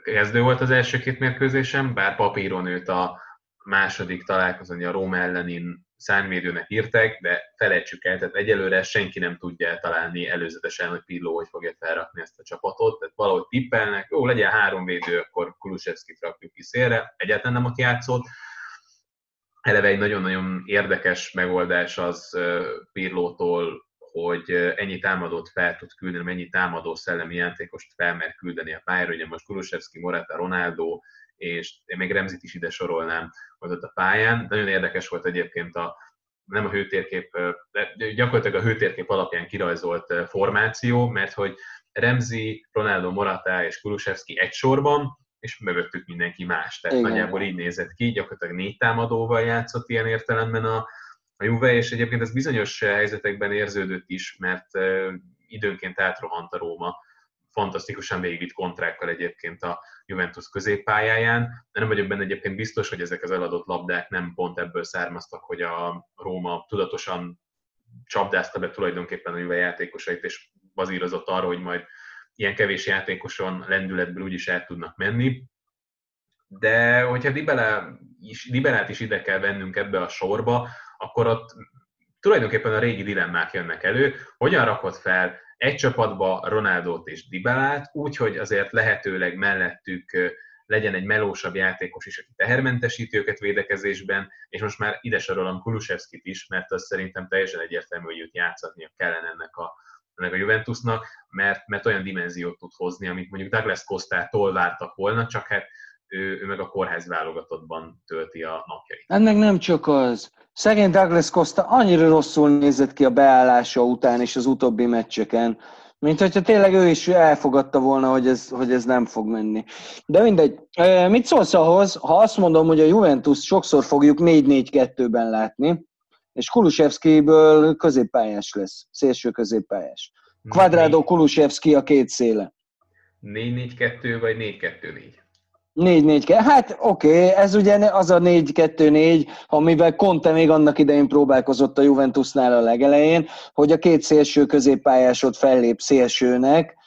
Speaker 1: kezdő volt az első két mérkőzésen, bár papíron őt a második találkozón a Róma ellenin szárnyvédőnek írták, de felejtsük el, tehát egyelőre senki nem tudja eltalálni előzetesen, hogy Pilló hogy fogja felrakni ezt a csapatot, tehát valahogy tippelnek, jó, legyen három védő, akkor Kulusevskit rakjuk ki szélre, egyáltalán nem ott játszott. Eleve egy nagyon-nagyon érdekes megoldás az Pirlótól, hogy ennyi támadót fel tud küldeni, mennyi támadó szellemi játékost felmer küldeni a pályára. Ugye most Kulusevski, Morata, Ronaldo, és én még Remzit is ide sorolnám, hogy ott a pályán. Nagyon érdekes volt egyébként a, nem a hőtérkép, de gyakorlatilag a hőtérkép alapján kirajzolt formáció, mert hogy Remzi, Ronaldo, Morata és Kulusevski egy sorban, és mögöttük mindenki más. Tehát Igen. nagyjából így nézett ki, gyakorlatilag négy támadóval játszott ilyen értelemben a, a Juve, és egyébként ez bizonyos helyzetekben érződött is, mert időnként átrohant a Róma fantasztikusan végigvitt kontrákkal egyébként a Juventus középpályáján, de nem vagyok benne egyébként biztos, hogy ezek az eladott labdák nem pont ebből származtak, hogy a Róma tudatosan csapdázta be tulajdonképpen a Juve játékosait, és bazírozott arra, hogy majd ilyen kevés játékoson lendületből úgyis el tudnak menni. De hogyha Dybala is, Dybalát is ide kell vennünk ebbe a sorba, akkor ott tulajdonképpen a régi dilemmák jönnek elő, hogyan rakod fel egy csapatba Ronaldót és Dybelát, úgyhogy azért lehetőleg mellettük legyen egy melósabb játékos is, aki tehermentesíti őket védekezésben, és most már ide sorolom Kulusevskit is, mert az szerintem teljesen egyértelmű, hogy őt játszatnia kellene ennek a, ennek a Juventusnak, mert, mert olyan dimenziót tud hozni, amit mondjuk Douglas Costa-tól vártak volna, csak hát ő, ő meg a kórház válogatottban tölti a napjait.
Speaker 2: Ennek nem csak az. Szegény Douglas Costa annyira rosszul nézett ki a beállása után és az utóbbi meccseken, mint hogyha tényleg ő is elfogadta volna, hogy ez, hogy ez nem fog menni. De mindegy. Mit szólsz ahhoz, ha azt mondom, hogy a Juventus sokszor fogjuk 4-4-2-ben látni, és Kulusevskiből középpályás lesz, szélső középpályás. Quadrado Kulusevski a két széle.
Speaker 1: 4-4-2 vagy 4-2-4?
Speaker 2: 4-4, hát oké, okay, ez ugye az a 4-2-4, amivel Conte még annak idején próbálkozott a Juventusnál a legelején, hogy a két szélső középpályásod fellép szélsőnek,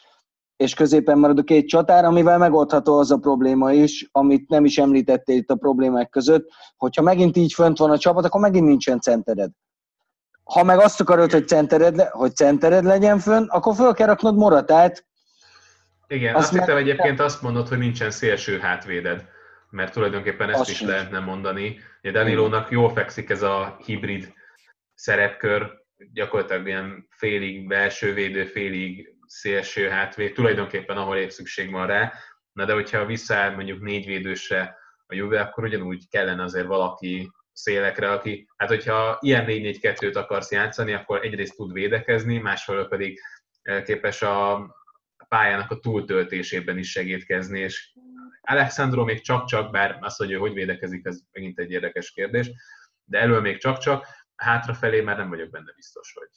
Speaker 2: és középen marad a két csatár, amivel megoldható az a probléma is, amit nem is említettél itt a problémák között, hogyha megint így fönt van a csapat, akkor megint nincsen centered. Ha meg azt akarod, hogy centered, hogy centered legyen fönn, akkor föl kell raknod Moratát,
Speaker 1: igen, azt, azt hittem egyébként azt mondod, hogy nincsen szélső hátvéded, mert tulajdonképpen ezt azt is lehetne mondani. Ugye Danilónak jól fekszik ez a hibrid szerepkör, gyakorlatilag ilyen félig belső védő, félig szélső hátvéd, tulajdonképpen ahol épp szükség van rá. Na de hogyha visszaáll mondjuk négy védősre a Juve, akkor ugyanúgy kellene azért valaki szélekre, aki, hát hogyha ilyen 4-4-2-t akarsz játszani, akkor egyrészt tud védekezni, másfelől pedig eh, képes a pályának a túltöltésében is segítkezni, és Alexandro még csak-csak, bár azt, hogy ő hogy védekezik, ez megint egy érdekes kérdés, de elől még csak-csak, hátrafelé már nem vagyok benne biztos, hogy,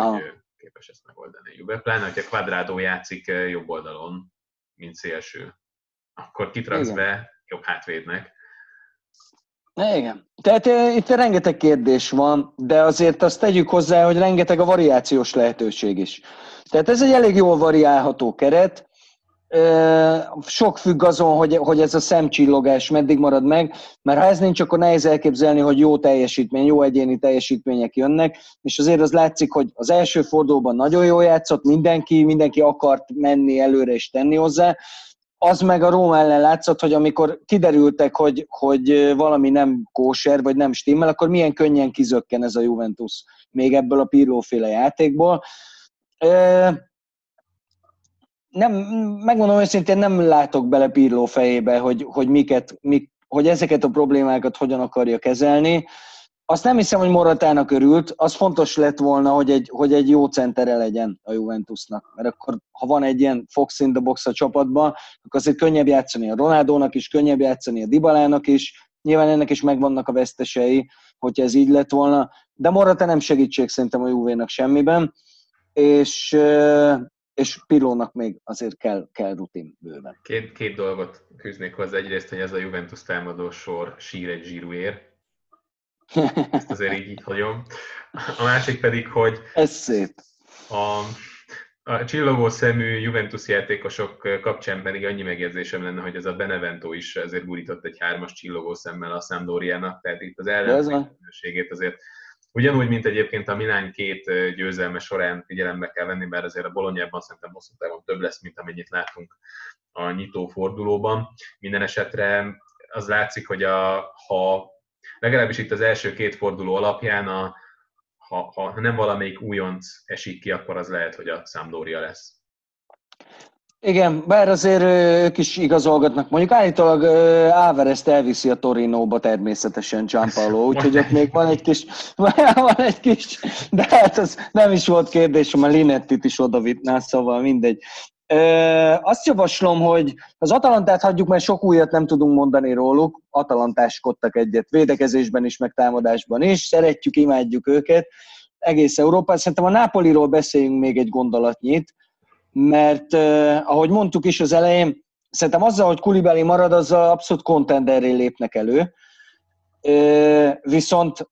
Speaker 1: ah. hogy ő képes ezt megoldani Juve. Pláne, hogyha Quadrado játszik eh, jobb oldalon, mint szélső, akkor kitraksz be jobb hátvédnek.
Speaker 2: Igen. Tehát eh, itt rengeteg kérdés van, de azért azt tegyük hozzá, hogy rengeteg a variációs lehetőség is. Tehát ez egy elég jól variálható keret. sok függ azon, hogy, hogy ez a szemcsillogás meddig marad meg, mert ha ez nincs, akkor nehéz elképzelni, hogy jó teljesítmény, jó egyéni teljesítmények jönnek, és azért az látszik, hogy az első fordulóban nagyon jól játszott mindenki, mindenki akart menni előre és tenni hozzá, az meg a Róma ellen látszott, hogy amikor kiderültek, hogy, hogy valami nem kóser, vagy nem stimmel, akkor milyen könnyen kizökken ez a Juventus még ebből a Pirlo-féle játékból nem, megmondom őszintén, nem látok bele Pirló fejébe, hogy, hogy, miket, mik, hogy ezeket a problémákat hogyan akarja kezelni. Azt nem hiszem, hogy Moratának örült, az fontos lett volna, hogy egy, hogy egy jó centere legyen a Juventusnak. Mert akkor, ha van egy ilyen Fox in the box a csapatban, akkor azért könnyebb játszani a Ronaldónak is, könnyebb játszani a Dibalának is, nyilván ennek is megvannak a vesztesei, hogyha ez így lett volna, de Morata nem segítség szerintem a Juvénak semmiben, és és Pilónak még azért kell, kell rutin bőven.
Speaker 1: Két, két dolgot küzdnék hozzá. Egyrészt, hogy ez a Juventus támadó sor sír egy zsíruér. Ezt azért így, így hagyom. A másik pedig, hogy
Speaker 2: ez szép.
Speaker 1: A, a csillogó szemű Juventus játékosok kapcsán pedig annyi megjegyzésem lenne, hogy ez a Benevento is azért gurított egy hármas csillogó szemmel a Sampdoriának, tehát itt az ellenségét azért Ugyanúgy, mint egyébként a Milán két győzelme során figyelembe kell venni, mert azért a Bolonyában szerintem hosszú távon több lesz, mint amennyit látunk a nyitó fordulóban. Minden esetre az látszik, hogy a, ha legalábbis itt az első két forduló alapján, a, ha, ha nem valamelyik újonc esik ki, akkor az lehet, hogy a Sampdoria lesz.
Speaker 2: Igen, bár azért ők is igazolgatnak. Mondjuk állítólag Áverezt elviszi a Torinóba természetesen Gianpaolo, úgyhogy ott még van egy kis, van egy kis, de hát az nem is volt kérdés, a Linettit is odavitná, szóval mindegy. Azt javaslom, hogy az Atalantát hagyjuk, mert sok újat nem tudunk mondani róluk. Atalantáskodtak egyet védekezésben is, meg támadásban is. Szeretjük, imádjuk őket. Egész Európát. Szerintem a Nápoliról beszéljünk még egy gondolatnyit mert ahogy mondtuk is az elején, szerintem azzal, hogy Kulibeli marad, azzal abszolút kontenderré lépnek elő. Viszont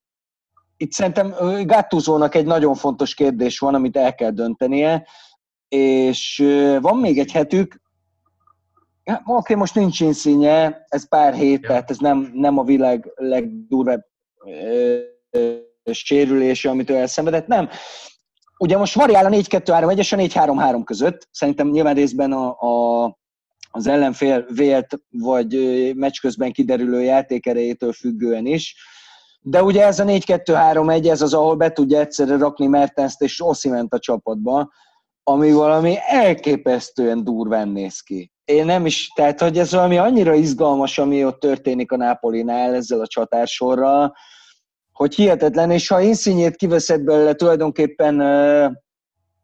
Speaker 2: itt szerintem Gattuzónak egy nagyon fontos kérdés van, amit el kell döntenie, és van még egy hetük, ja, oké, most nincs inszínje, ez pár hét, ja. tehát ez nem, nem a világ legdurvább sérülése, amit ő elszenvedett, nem. Ugye most variál a 4-2-3-1 és a 4-3-3 között. Szerintem nyilván részben a, a, az ellenfél vélt vagy meccs közben kiderülő játékerejétől függően is. De ugye ez a 4-2-3-1, ez az, ahol be tudja egyszerre rakni Mertenszt és Osziment a csapatba, ami valami elképesztően durván néz ki. Én nem is, tehát hogy ez valami annyira izgalmas, ami ott történik a Napolinál ezzel a csatársorral, hogy hihetetlen, és ha Insigne-t kiveszed belőle, tulajdonképpen uh,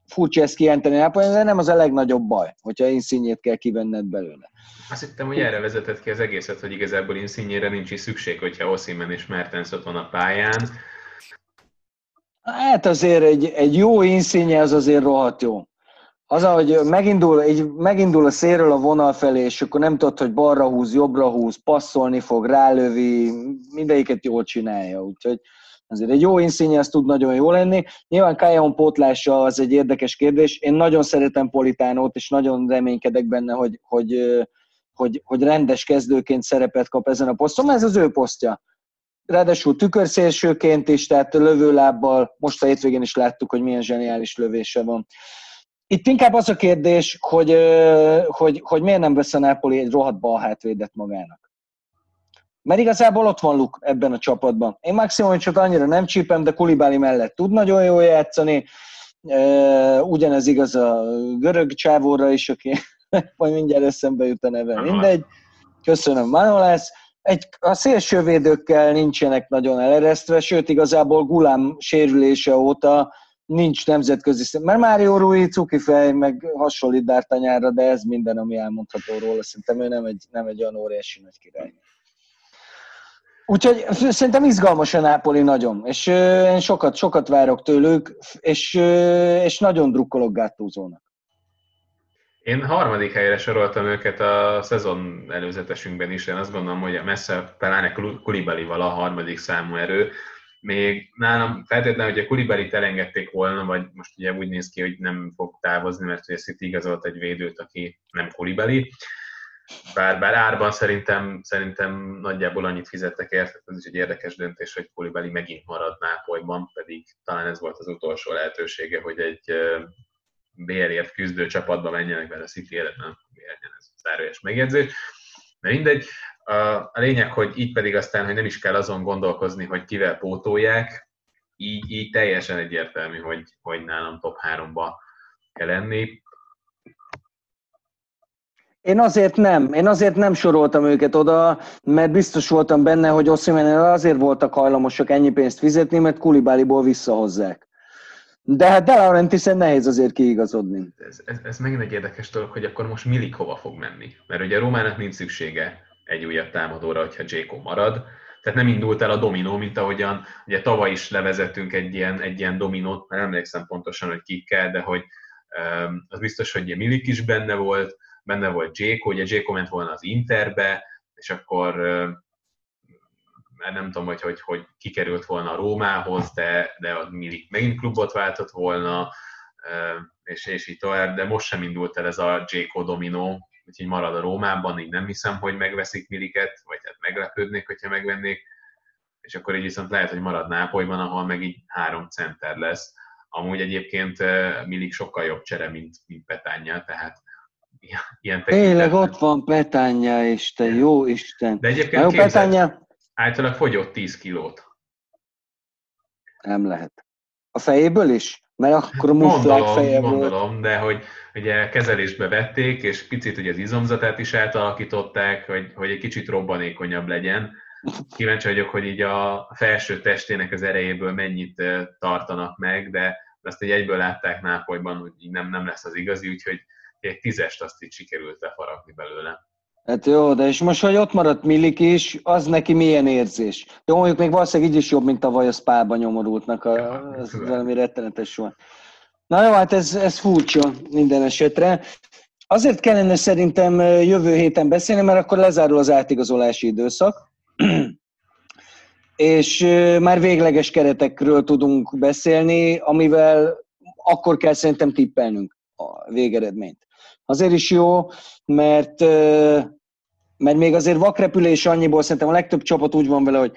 Speaker 2: furcsa ezt kijelenteni Nápoly, de nem az a legnagyobb baj, hogyha Insigne-t kell kivenned belőle.
Speaker 1: Azt hittem, hogy erre vezetett ki az egészet, hogy igazából Insigne-re nincs is szükség, hogyha Osimhen és Mertens ott van a pályán.
Speaker 2: Hát azért egy, egy jó Insigne az azért rohadt jó. Az, hogy megindul, egy, megindul a szélről a vonal felé, és akkor nem tudod, hogy balra húz, jobbra húz, passzolni fog, rálövi, mindegyiket jól csinálja. Úgyhogy azért egy jó inszínje, az tud nagyon jó lenni. Nyilván Kajon pótlása az egy érdekes kérdés. Én nagyon szeretem Politánót, és nagyon reménykedek benne, hogy, hogy, hogy, hogy rendes kezdőként szerepet kap ezen a poszton, ez az ő posztja. Ráadásul tükörszélsőként is, tehát lövőlábbal, most a hétvégén is láttuk, hogy milyen zseniális lövése van. Itt inkább az a kérdés, hogy, hogy, hogy miért nem vesz a Napoli egy rohadt bal hátvédet magának. Mert igazából ott van Luk ebben a csapatban. Én Maximovicsot annyira nem csípem, de Kulibáli mellett tud nagyon jól játszani. Ugyanez igaz a görög csávóra is, aki majd mindjárt eszembe jut a neve. Mindegy. Köszönöm, Manolász. Egy, a szélsővédőkkel nincsenek nagyon eleresztve, sőt igazából Gulám sérülése óta nincs nemzetközi szint. Mert Mário Rui fej, meg hasonlít Dártanyára, de ez minden, ami elmondható róla. Szerintem ő nem egy, nem egy olyan óriási nagy király. Úgyhogy szerintem izgalmas a Nápoli nagyon, és én sokat, sokat várok tőlük, és, és nagyon drukkolok Gattuso-nak.
Speaker 1: Én harmadik helyre soroltam őket a szezon előzetesünkben is, én azt gondolom, hogy messze talán Kulibalival a harmadik számú erő, még nálam feltétlenül, hogy a Kulibalit elengedték volna, vagy most ugye úgy néz ki, hogy nem fog távozni, mert ugye City igazolt egy védőt, aki nem Kulibali. Bár, bár árban szerintem, szerintem nagyjából annyit fizettek érte, ez is egy érdekes döntés, hogy Kulibali megint marad Nápolyban, pedig talán ez volt az utolsó lehetősége, hogy egy BR-ért küzdő csapatba menjenek, mert a City élet nem ez zárójes megjegyzés. De mindegy, a lényeg, hogy így pedig aztán, hogy nem is kell azon gondolkozni, hogy kivel pótolják, így, így teljesen egyértelmű, hogy, hogy nálam top 3-ba kell lenni.
Speaker 2: Én azért nem, én azért nem soroltam őket oda, mert biztos voltam benne, hogy Oszimenen azért voltak hajlamosak ennyi pénzt fizetni, mert Kulibáliból visszahozzák. De hát De Laurentisen nehéz azért kiigazodni.
Speaker 1: Ez, ez, ez megint egy érdekes dolog, hogy akkor most Milik hova fog menni. Mert ugye Rómának nincs szüksége egy újabb támadóra, hogyha Jéko marad. Tehát nem indult el a dominó, mint ahogyan ugye tavaly is levezettünk egy ilyen, egy ilyen dominót, mert emlékszem pontosan, hogy kikkel, de hogy um, az biztos, hogy Milik is benne volt, benne volt Jéko, ugye Jéko ment volna az Interbe, és akkor um, mert nem tudom, hogy, hogy, hogy kikerült volna a Rómához, de, de a Milik megint klubot váltott volna, és, és így tovább, de most sem indult el ez a Jéko dominó, úgyhogy marad a Rómában, így nem hiszem, hogy megveszik Miliket, vagy hát meglepődnék, hogyha megvennék, és akkor így viszont lehet, hogy marad Nápolyban, ahol meg így három center lesz. Amúgy egyébként Milik sokkal jobb csere, mint, mint Petánya, tehát
Speaker 2: ilyen Tényleg ott van Petánya, Isten, jó Isten.
Speaker 1: De egyébként jó, képzeld, Petánya... általában fogyott 10 kilót.
Speaker 2: Nem lehet. A fejéből is? Mert akkor a mufflák feje
Speaker 1: Gondolom, de hogy ugye kezelésbe vették, és picit ugye az izomzatát is átalakították, hogy, hogy egy kicsit robbanékonyabb legyen. Kíváncsi vagyok, hogy így a felső testének az erejéből mennyit tartanak meg, de azt egy egyből látták Nápolyban, hogy így nem, nem lesz az igazi, úgyhogy egy tízest azt így sikerült lefaragni belőle.
Speaker 2: Hát jó, de és most, hogy ott maradt Milik is, az neki milyen érzés? De mondjuk még valószínűleg így is jobb, mint tavaly a Spába nyomorultnak, a, az valami rettenetes volt. Na jó, hát ez, ez furcsa minden esetre. Azért kellene szerintem jövő héten beszélni, mert akkor lezárul az átigazolási időszak, és már végleges keretekről tudunk beszélni, amivel akkor kell szerintem tippelnünk a végeredményt. Azért is jó, mert mert még azért vakrepülés annyiból szerintem a legtöbb csapat úgy van vele, hogy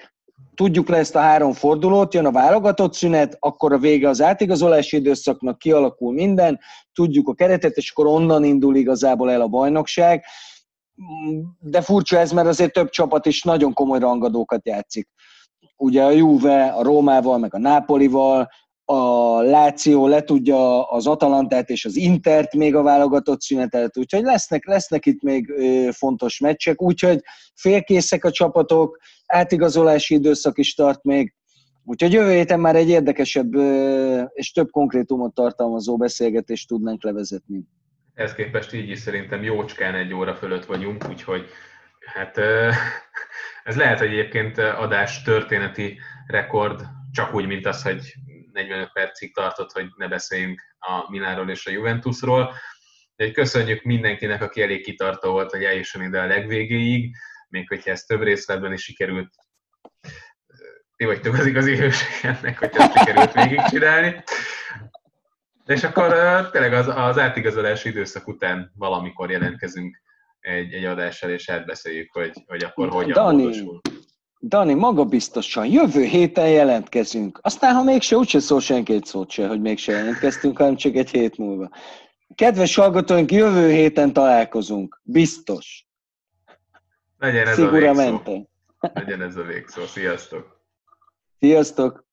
Speaker 2: tudjuk le ezt a három fordulót, jön a válogatott szünet, akkor a vége az átigazolási időszaknak, kialakul minden, tudjuk a keretet, és akkor onnan indul igazából el a bajnokság. De furcsa ez, mert azért több csapat is nagyon komoly rangadókat játszik. Ugye a Juve, a Rómával, meg a Nápolival, a Láció letudja az Atalantát és az Intert még a válogatott szünetet, úgyhogy lesznek, lesznek itt még fontos meccsek, úgyhogy félkészek a csapatok, átigazolási időszak is tart még, úgyhogy jövő héten már egy érdekesebb és több konkrétumot tartalmazó beszélgetést tudnánk levezetni.
Speaker 1: Ez képest így is szerintem jócskán egy óra fölött vagyunk, úgyhogy hát ez lehet, egyébként adás történeti rekord, csak úgy, mint az, hogy 45 percig tartott, hogy ne beszéljünk a Milánról és a Juventusról. De köszönjük mindenkinek, aki elég kitartó volt, hogy eljusson ide a legvégéig, még hogyha ez több részletben is sikerült. Ti vagytok az igazi hősök ennek, hogy ezt sikerült végigcsinálni. És akkor tényleg az, az átigazolási időszak után valamikor jelentkezünk egy, egy adással, és átbeszéljük, hogy, hogy akkor hogyan Dani, módosul.
Speaker 2: Dani, maga biztosan, jövő héten jelentkezünk. Aztán, ha mégse, úgyse szól senki egy szót se, hogy mégse jelentkeztünk, hanem csak egy hét múlva. Kedves hallgatóink, jövő héten találkozunk. Biztos.
Speaker 1: Legyen ez a végszó. Legyen ez a végszó. Sziasztok!
Speaker 2: Sziasztok!